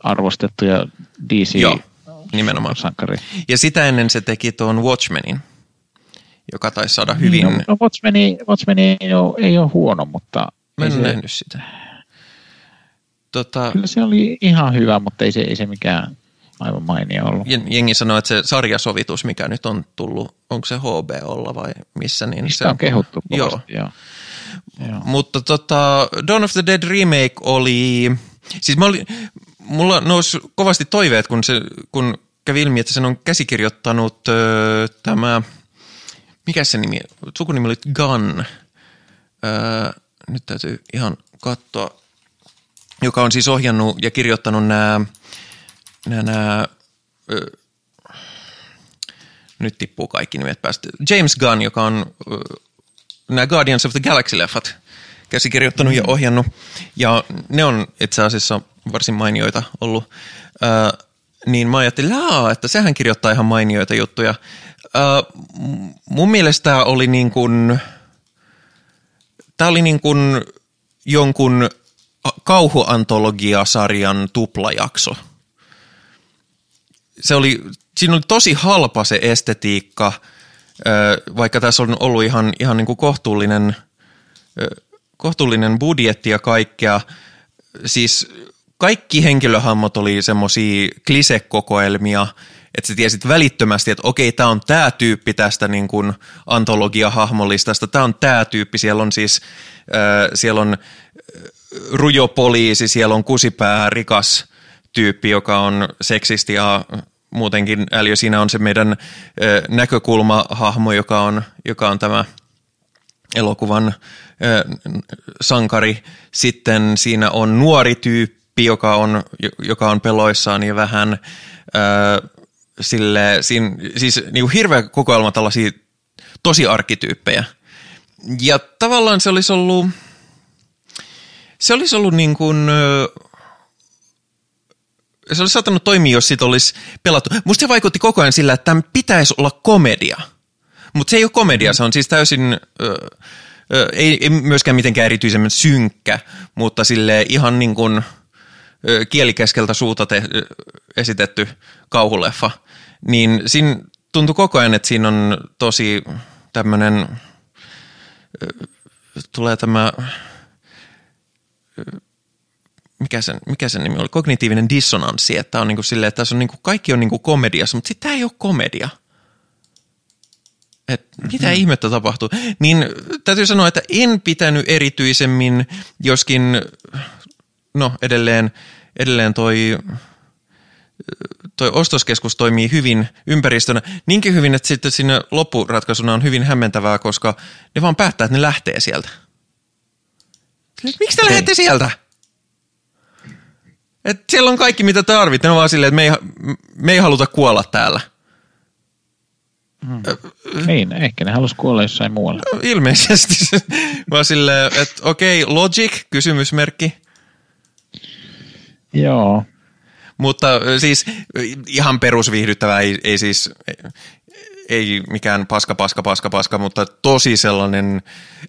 arvostettuja DC Joo, nimenomaan. Sankari. Ja sitä ennen se teki tuon Watchmenin, joka taisi saada hyvin... No, no Watchmeni, Watchmeni ei, ole, ei ole huono, mutta... Mä en se... nähnyt sitä. Tota... Kyllä se oli ihan hyvä, mutta ei se, ei se mikään aivan mainio ollut. Jengi sanoo, että se sarjasovitus, mikä nyt on tullut, onko se HBOlla vai missä? Niin se on kehuttu kovasti, joo. joo. Joo. Mutta tota, Dawn of the Dead remake oli, siis mä olin, mulla nousi kovasti toiveet, kun, se, kun kävi ilmi, että sen on käsikirjoittanut öö, tämä, mikä se nimi, sukunimi oli Gunn. Öö, nyt täytyy ihan katsoa, joka on siis ohjannut ja kirjoittanut nämä, nämä, nämä öö, nyt tippuu kaikki nimet päästä. James Gunn, joka on nämä Guardians of the Galaxy-leffat käsikirjoittanut mm. ja ohjannut. Ja ne on itse asiassa varsin mainioita ollut. Ö, niin mä ajattelin, että sehän kirjoittaa ihan mainioita juttuja. Ö, mun mielestä tämä oli niin kuin, tämä oli niin kuin jonkun kauhuantologiasarjan tuplajakso. Se oli, siinä oli tosi halpa se estetiikka – vaikka tässä on ollut ihan, ihan niin kuin kohtuullinen, kohtuullinen budjetti ja kaikkea, siis kaikki henkilöhammot oli semmoisia klisekokoelmia, että sä tiesit välittömästi, että okei, tämä on tämä tyyppi tästä niin kuin antologia-hahmolistasta, tämä on tämä tyyppi, siellä on siis, äh, siellä on rujo poliisi, siellä on kusipää rikas tyyppi, joka on seksisti ja muutenkin Äliö, siinä on se meidän näkökulmahahmo, joka on, joka on tämä elokuvan sankari. Sitten siinä on nuori tyyppi, joka on, joka on peloissaan ja vähän sille, siinä, siis niin kuin hirveä kokoelma tällaisia tosi arkkityyppejä. Ja tavallaan se olisi ollut, se olisi ollut niin kuin, se olisi saattanut toimia, jos siitä olisi pelattu. Musta se vaikutti koko ajan sillä, että tämän pitäisi olla komedia. Mutta se ei ole komedia, se on siis täysin, ö, ö, ei, ei myöskään mitenkään erityisemmän synkkä, mutta sille ihan niin kuin ö, kielikeskeltä suuta te, esitetty kauhuleffa. Niin siinä tuntui koko ajan, että siinä on tosi tämmöinen, tulee tämä mikä sen, mikä sen nimi oli, kognitiivinen dissonanssi, että on niin kuin silleen, että tässä on niin kuin, kaikki on niin kuin komediassa, mutta sitten tämä ei ole komedia. Et mitä mm-hmm. ihmettä tapahtuu? Niin täytyy sanoa, että en pitänyt erityisemmin, joskin no edelleen, edelleen toi, toi ostoskeskus toimii hyvin ympäristönä. Niinkin hyvin, että sitten siinä loppuratkaisuna on hyvin hämmentävää, koska ne vaan päättää, että ne lähtee sieltä. Miksi te lähdette sieltä? Et siellä on kaikki, mitä tarvit. Ne on vaan silleen, että me ei, me ei haluta kuolla täällä. Hmm. Niin, ehkä ne halus kuolla jossain muualla. No, ilmeisesti. [laughs] vaan silleen, että okei, okay, logic, kysymysmerkki. Joo. Mutta siis ihan perusviihdyttävää, ei, ei siis, ei mikään paska, paska, paska, paska, mutta tosi sellainen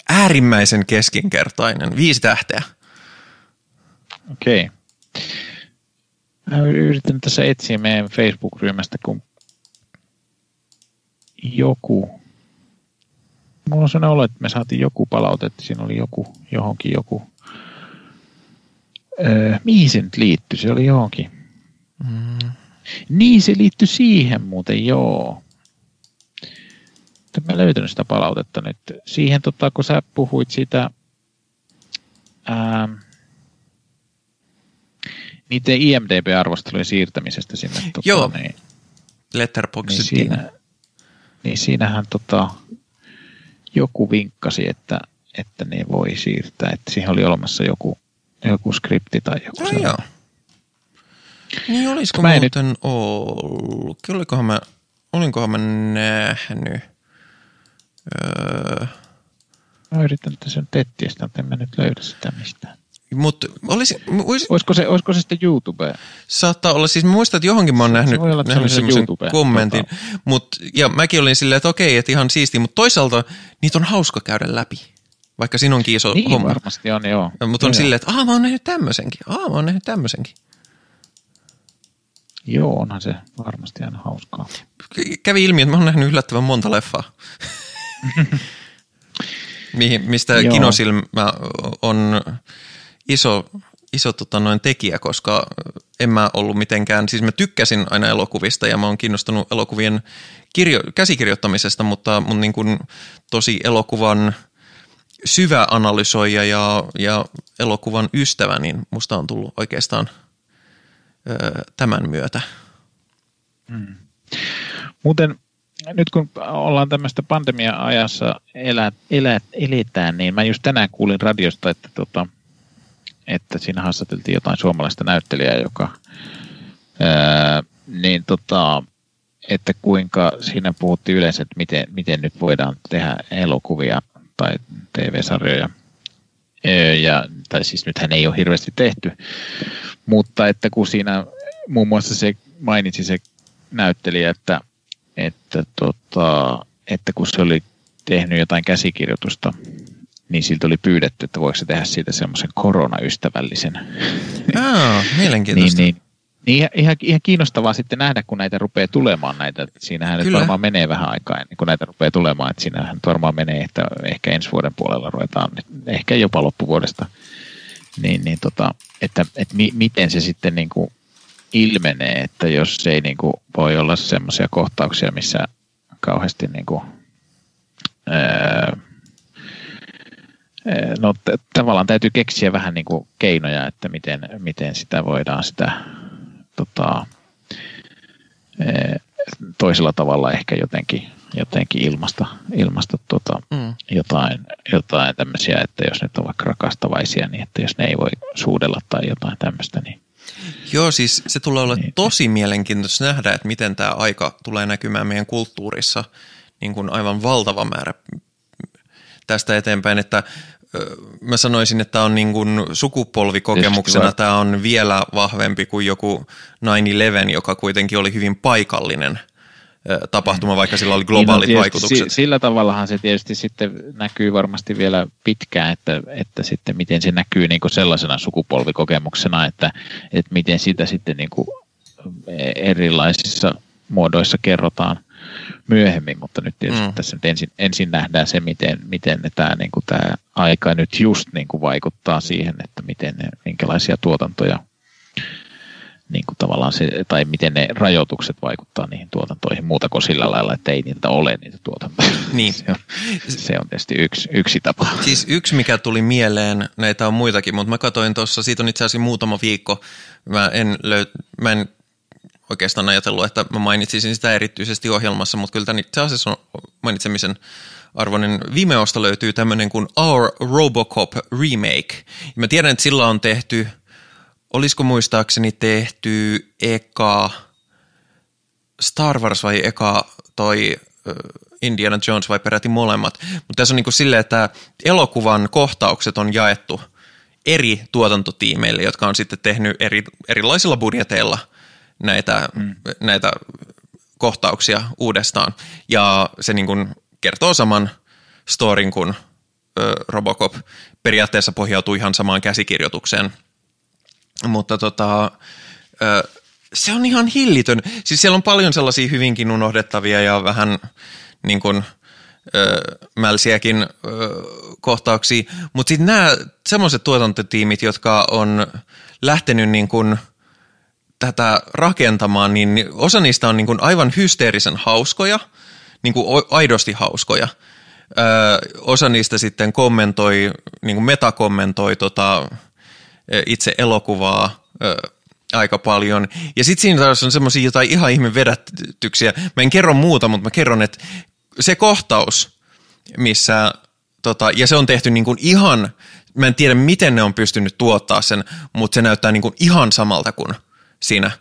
äärimmäisen keskinkertainen. Viisi tähteä. Okei. Okay. Mä yritän tässä etsiä meidän Facebook-ryhmästä, kun joku, mulla on sellainen olo, että me saatiin joku palaute, että siinä oli joku, johonkin joku Öö, mihin se nyt liittyi? Se oli johonkin. Mm. Niin, se liittyi siihen muuten, joo. Mä löytänyt sitä palautetta nyt. Siihen, tota, kun sä puhuit siitä ää, niiden IMDB-arvostelujen siirtämisestä sinne. Tota, joo, niin, Letterboxdin. Niin, siinä, niin siinähän tota, joku vinkkasi, että, että ne voi siirtää, että siihen oli olemassa joku, joku skripti tai joku No sellainen. joo. Niin olisiko Mä mä en muuten nyt... ollut? Olikohan mä, olinkohan mä nähnyt? Öö, Mä yritän tässä nyt etsiä sitä, mutta en mä nyt löydä sitä mistään. mutta olisi, olisi, Olisiko se, olisiko se sitten YouTube? saattaa olla, siis muistan, että johonkin mä oon Se- nähnyt, olla, nähnyt se semmoisen YouTube, kommentin. tota. Mut, ja mäkin olin silleen, että okei, että ihan siisti, mutta toisaalta niitä on hauska käydä läpi. Vaikka siinä onkin iso Niin homma. varmasti on, joo. Mutta on joo. silleen, että aah, mä oon nähnyt tämmöisenkin. Aah, mä oon nähnyt tämmöisenkin. Joo, onhan se varmasti aina hauskaa. kävi ilmi, että mä oon nähnyt yllättävän monta leffaa. [laughs] Mihin, mistä Joo. Kinosilmä on iso, iso tota, noin tekijä, koska en mä ollut mitenkään, siis mä tykkäsin aina elokuvista ja mä oon kiinnostunut elokuvien kirjo, käsikirjoittamisesta, mutta mun niin kuin, tosi elokuvan syvä analysoija ja, ja elokuvan ystävä, niin musta on tullut oikeastaan ö, tämän myötä. Muuten nyt kun ollaan tämmöistä pandemia-ajassa elä, elä, eletään, niin mä just tänään kuulin radiosta, että, tota, että siinä haastateltiin jotain suomalaista näyttelijää, joka ää, niin tota, että kuinka siinä puhuttiin yleensä, että miten, miten nyt voidaan tehdä elokuvia tai TV-sarjoja. Ja, tai siis nythän ei ole hirveästi tehty, mutta että kun siinä muun muassa se mainitsi se näyttelijä, että, että, tota, että kun se oli tehnyt jotain käsikirjoitusta, niin siltä oli pyydetty, että voiko se tehdä siitä semmoisen koronaystävällisen. Aa, [laughs] mielenkiintoista. niin, niin ihan- ihan, ihan kiinnostavaa sitten nähdä, kun näitä rupeaa tulemaan näitä. Siinähän nyt Kyllä. varmaan menee vähän aikaa ennen kuin näitä rupeaa tulemaan. Että siinähän nyt varmaan menee, että ehkä ensi vuoden puolella ruvetaan, nyt, ehkä jopa loppuvuodesta. Niin, niin tota, että, että mi, miten se sitten niin kuin ilmenee, että jos ei niin kuin voi olla semmoisia kohtauksia, missä kauheasti niin kuin, ää, no t- tavallaan täytyy keksiä vähän niin kuin keinoja, että miten, miten sitä voidaan sitä tota, ää, toisella tavalla ehkä jotenkin, jotenkin ilmasta, ilmasta tota, Mm. jotain, jotain tämmöisiä, että jos nyt on vaikka rakastavaisia, niin että jos ne ei voi suudella tai jotain tämmöistä, niin Joo, siis se tulee olla Niin. tosi mielenkiintoista nähdä, että miten tämä aika tulee näkymään meidän kulttuurissa niin kuin aivan valtava määrä tästä eteenpäin, että mä sanoisin, että on niin kuin sukupolvikokemuksena tämä on vielä vahvempi kuin joku 9-11, joka kuitenkin oli hyvin paikallinen tapahtuma, vaikka sillä oli globaalit Niin, no, vaikutukset. Si- sillä tavallahan se tietysti sitten näkyy varmasti vielä pitkään, että, että sitten miten se näkyy niin kuin sellaisena sukupolvikokemuksena, että, että miten sitä sitten niin kuin erilaisissa muodoissa kerrotaan myöhemmin, mutta nyt tietysti Mm. tässä nyt ensin, ensin nähdään se, miten, miten tämä, niin kuin tämä aika nyt just niin kuin vaikuttaa siihen, että miten ne, minkälaisia tuotantoja niin kuin tavallaan se, tai miten ne rajoitukset vaikuttaa niihin tuotantoihin muuta kuin sillä lailla, että ei niitä ole niitä tuotantoja. Niin. [laughs] Se on, se on tietysti yksi, yksi tapa. Siis yksi, mikä tuli mieleen, näitä on muitakin, mutta mä katsoin tuossa, siitä on itse asiassa muutama viikko, mä en, löy, mä en oikeastaan ajatellut, että mä mainitsisin sitä erityisesti ohjelmassa, mutta kyllä itse asiassa on mainitsemisen arvoinen. Vimeosta löytyy tämmöinen kuin Our Robocop Remake. Ja mä tiedän, että sillä on tehty, olisiko muistaakseni tehty eka Star Wars vai eka toi Indiana Jones vai peräti molemmat. Mutta tässä on niinku silleen, että elokuvan kohtaukset on jaettu eri tuotantotiimeille, jotka on sitten tehnyt eri, erilaisilla budjeteilla näitä, mm. näitä kohtauksia uudestaan. Ja se niin kuin kertoo saman storin kuin ö, Robocop. Periaatteessa pohjautuu ihan samaan käsikirjoitukseen. Mutta tota, ö, se on ihan hillitön. Siis siellä on paljon sellaisia hyvinkin unohdettavia ja vähän niin kuin, mälsiäkin ö, kohtauksia. Mutta sitten nämä semmoiset tuotantotiimit, jotka on lähtenyt niin kuin tätä rakentamaan, niin osa niistä on niin kuin aivan hysteerisen hauskoja, niin kuin aidosti hauskoja. Ö, osa niistä sitten kommentoi, niin kuin metakommentoi tota, itse elokuvaa ö, aika paljon. Ja sitten siinä taas on semmoisia jotain ihan ihme vedätyksiä. Mä en kerro muuta, mutta mä kerron, että se kohtaus, missä, tota, ja se on tehty niin kuin ihan, mä en tiedä miten ne on pystynyt tuottaa sen, mutta se näyttää niin kuin ihan samalta kuin siinä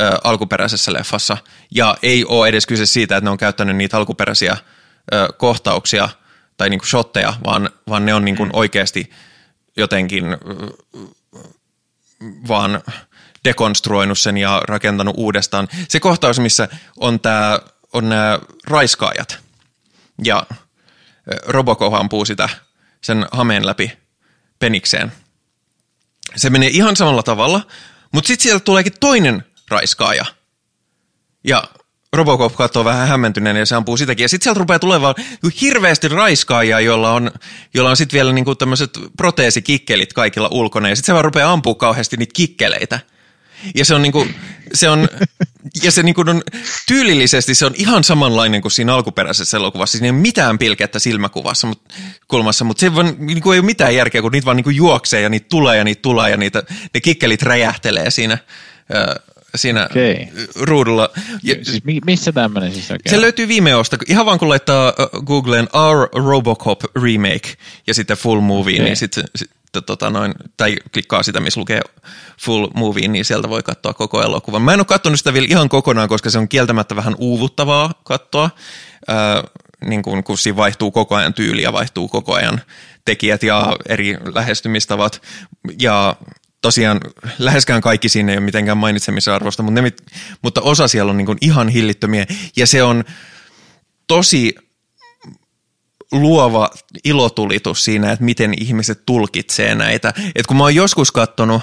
ö, alkuperäisessä leffassa. Ja ei ole edes kyse siitä, että ne on käyttänyt niitä alkuperäisiä ö, kohtauksia tai niin kuin shotteja, vaan, vaan ne on niin kuin mm. oikeasti jotenkin ö, vaan dekonstruoinut sen ja rakentanut uudestaan. Se kohtaus, missä on, tää, on nämä raiskaajat ja Robocop ampuu sitä sen hameen läpi penikseen. Se menee ihan samalla tavalla, mutta sitten sieltä tuleekin toinen raiskaaja. Ja Robocop katsoo vähän hämmentyneen ja se ampuu sitäkin. Ja sitten sieltä rupeaa tulemaan hirveästi raiskaajia, jolla on, jolla on sitten vielä niinku tämmöiset proteesikikkelit kaikilla ulkona. Ja sitten se vaan rupeaa ampua kauheasti niitä kikkeleitä. Ja se on niinku, se on, ja se niinku on tyylillisesti se on ihan samanlainen kuin siinä alkuperäisessä elokuvassa. Siinä ei ole mitään pilkettä silmäkuvassa mutta, kulmassa, mutta se vaan, niinku ei ole mitään järkeä, kun niitä vaan niinku juoksee ja niitä tulee ja niitä tulee ja niitä, ne kikkelit räjähtelee siinä siinä okay. ruudulla. Ja, siis missä tämmöinen siis oikein Se löytyy Vimeosta. Ihan vaan kun laittaa Googleen Our Robocop Remake ja sitten Full Movie, okay. niin sitten sit, tota noin, tai klikkaa sitä, missä lukee Full Movie, niin sieltä voi katsoa koko elokuvan. Mä en ole katsonut sitä vielä ihan kokonaan, koska se on kieltämättä vähän uuvuttavaa katsoa. Äh, niin kun, kun siinä vaihtuu koko ajan tyyli ja vaihtuu koko ajan tekijät ja eri lähestymistavat. Ja tosiaan läheskään kaikki siinä ei ole mitenkään mainitsemisarvosta, mutta, ne, mutta osa siellä on niin ihan hillittömiä ja se on tosi luova ilotulitus siinä, että miten ihmiset tulkitsee näitä. Et kun mä oon joskus katsonut,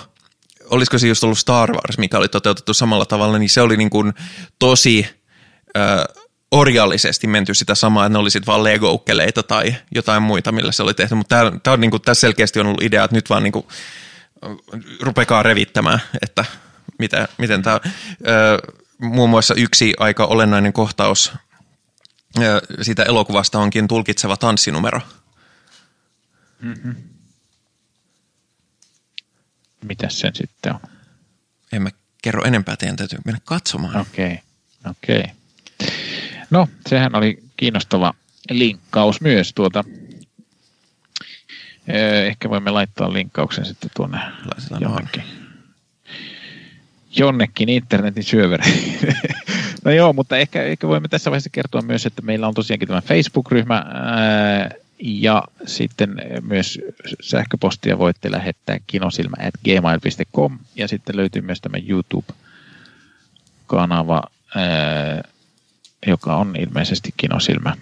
olisiko se just ollut Star Wars, mikä oli toteutettu samalla tavalla, niin se oli niin kuin tosi ö, orjallisesti menty sitä samaa, että ne oli sitten vaan legoukkeleita tai jotain muita, millä se oli tehty. Mutta tämä on niin kuin, tässä selkeästi on ollut idea, että nyt vaan niin kuin, rupekaa revittämään, että mitä, miten tämä, muun muassa yksi aika olennainen kohtaus siitä elokuvasta onkin tulkitseva tanssinumero. Mm-hmm. Mitäs sen sitten on? En mä kerro enempää, teidän täytyy mennä katsomaan. Okei, okay. okei. Okay. No, sehän oli kiinnostava linkkaus myös tuota Ehkä voimme laittaa linkkauksen sitten tuonne jonnekin. Jonnekin internetin syövereihin. [laughs] no joo, mutta ehkä, ehkä voimme tässä vaiheessa kertoa myös, että meillä on tosiaankin tämä Facebook-ryhmä ää, ja sitten myös sähköpostia voitte lähettää kinosilmä.gmail.com ja sitten löytyy myös tämä YouTube-kanava, ää, joka on ilmeisesti kinosilmä.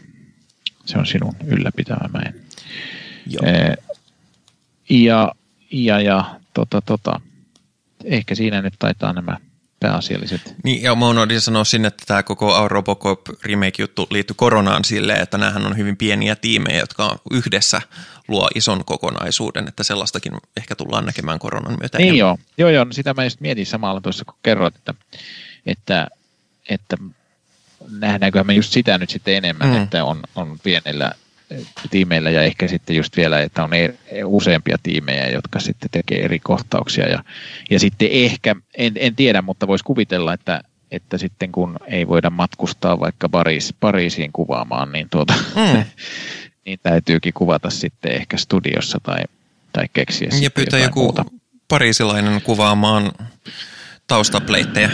Se on sinun ylläpitämään. Joo. Ja, ja, ja tota, tota, ehkä siinä nyt taitaa nämä pääasialliset. Niin, ja mä unohdin sanoa sinne, että tämä koko Robocop remake-juttu liittyy koronaan silleen, että näähän on hyvin pieniä tiimejä, jotka yhdessä luo ison kokonaisuuden, että sellaistakin ehkä tullaan näkemään koronan myötä. Niin joo, joo, joo, no sitä mä just mietin samalla tuossa, kun kerroit, että, että, että nähdäänkö me just sitä nyt sitten enemmän, mm. että on, on pienellä tiimeillä ja ehkä sitten just vielä, että on useampia tiimejä, jotka sitten tekee eri kohtauksia ja, ja sitten ehkä, en, en tiedä, mutta voisi kuvitella, että, että sitten kun ei voida matkustaa vaikka Pariis, Pariisiin kuvaamaan, niin, tuota, mm. [laughs] niin täytyykin kuvata sitten ehkä studiossa tai, tai keksiä Ja pyytää joku muuta. pariisilainen kuvaamaan taustapleittejä.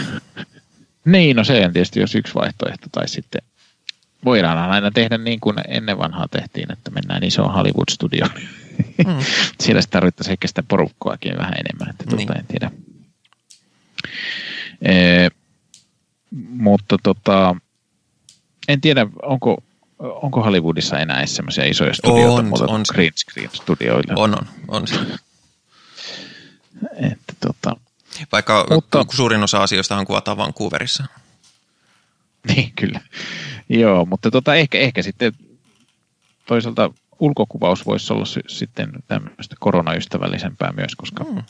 Niin, no se on tietysti jos yksi vaihtoehto, tai sitten voidaan aina tehdä niin kuin ennen vanhaa tehtiin, että mennään isoon Hollywood-studioon. Mm. [laughs] Siellä tarvittaisiin ehkä sitä porukkoakin vähän enemmän, että tuota, niin. en tiedä. E, mutta tota, en tiedä, onko, onko Hollywoodissa enää semmoisia isoja studioita, on, mutta on green screen studioilla. On, on, on se. [laughs] Että, tota, Vaikka mutta, suurin osa asioista on kuvataan Vancouverissa. Niin, kyllä. Joo, mutta tota, ehkä, ehkä sitten toisaalta ulkokuvaus voisi olla sitten tämmöistä koronaystävällisempää myös, koska mm.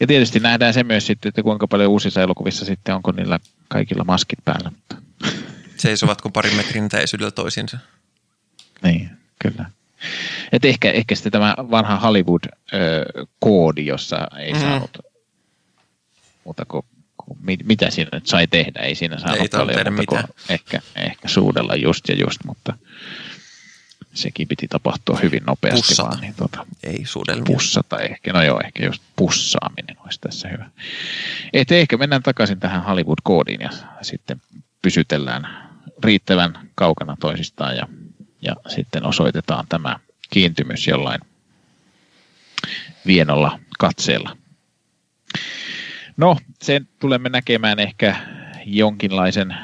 Ja tietysti nähdään se myös sitten, että kuinka paljon uusissa elokuvissa sitten onko niillä kaikilla maskit päällä. Seisovatko parin metrin täisyydellä toisiinsa? Niin, kyllä. Et ehkä, ehkä sitten tämä vanha Hollywood-koodi, jossa ei mm. saanut mutta kun, kun, mitä siinä nyt sai tehdä, ei siinä saanut ei paljon, tehdä mitään. Ehkä, ehkä suudella just ja just, mutta sekin piti tapahtua hyvin nopeasti pussata. vaan. Niin tuota, ei suudelmia. Pussata ehkä, no joo, ehkä just pussaaminen olisi tässä hyvä. Et ehkä mennään takaisin tähän Hollywood-koodiin ja sitten pysytellään riittävän kaukana toisistaan ja, ja sitten osoitetaan tämä kiintymys jollain vienolla katseella. No, sen tulemme näkemään ehkä jonkinlaisen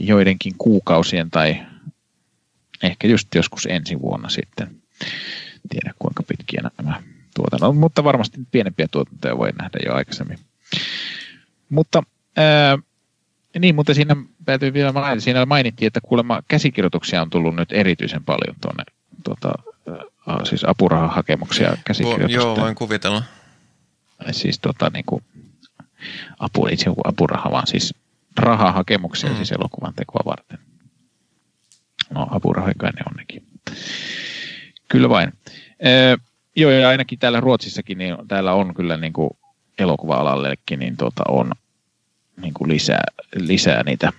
joidenkin kuukausien tai ehkä just joskus ensi vuonna sitten. Tiedä kuinka pitkiä nämä tuotannot, mutta varmasti pienempiä tuotantoja voi nähdä jo aikaisemmin. Mutta ää, niin, mutta siinä täytyy vielä mainita, siinä mainittiin, että kuulemma käsikirjoituksia on tullut nyt erityisen paljon tuonne, tuota, siis apurahahakemuksia käsikirjoitusta. Joo, voin kuvitella. Siis tota, niin kuin, apu, itse apuraha, vaan siis rahahakemuksia mm. siis elokuvan tekoa varten. No apurahoja kai ne on nekin. Kyllä vain. Ee, joo, ja ainakin täällä Ruotsissakin, niin täällä on kyllä niin kuin elokuva-alallekin, niin tota on niin kuin lisää, lisää niitä,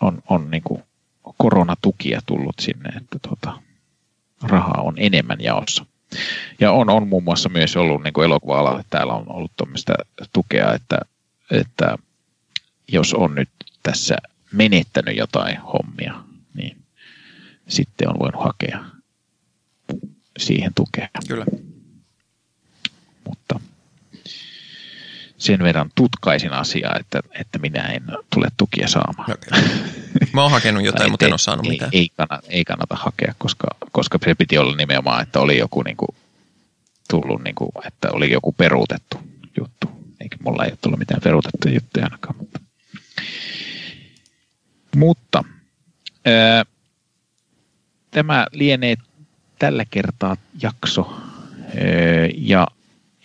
on, on niin kuin koronatukia tullut sinne, että tota, rahaa on enemmän jaossa. Ja on, on muun muassa myös ollut niin kuin elokuva-alalle, täällä on ollut tuommoista tukea, että, että jos on nyt tässä menettänyt jotain hommia, niin sitten on voinut hakea siihen tukea. Kyllä. Mutta sen verran tutkaisin asiaa, että, että minä en tule tukia saamaan. Okay. Mä oon hakenut jotain, mutta en ole saanut ei, mitään. Ei kannata, ei kannata hakea, koska, koska se piti olla nimenomaan, että oli joku niin kuin, tullut, niin kuin, että oli joku peruutettu juttu. Eikä mulla ei ole tullut mitään peruutettuja juttuja ainakaan. Mutta, mutta ää, tämä lienee tällä kertaa jakso. Ää, ja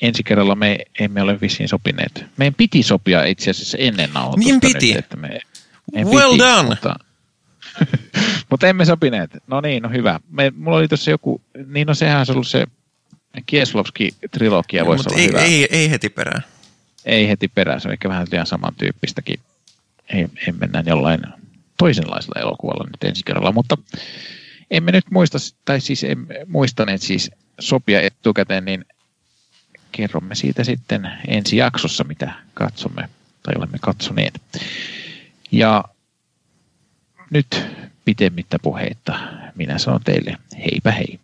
ensi kerralla me emme ole vissiin sopineet. Meidän piti sopia itse asiassa ennen nauhoitusta. Niin piti. Nyt, että me, well piti, done. Mutta, [laughs] mutta emme sopineet. No niin, no hyvä. Me, mulla oli tuossa joku, niin no sehän on ollut se Kieslovski-trilogia voisi no, olla ei, hyvä. Ei, ei heti perään. Ei heti perään, se on ehkä vähän liian samantyyppistäkin. Ei, ei mennään jollain toisenlaisella elokuvalla nyt ensi kerralla, mutta emme nyt muista, tai siis emme muistaneet siis sopia etukäteen, niin kerromme siitä sitten ensi jaksossa, mitä katsomme tai olemme katsoneet. Ja nyt pitemmittä puheitta minä sanon teille heipä hei.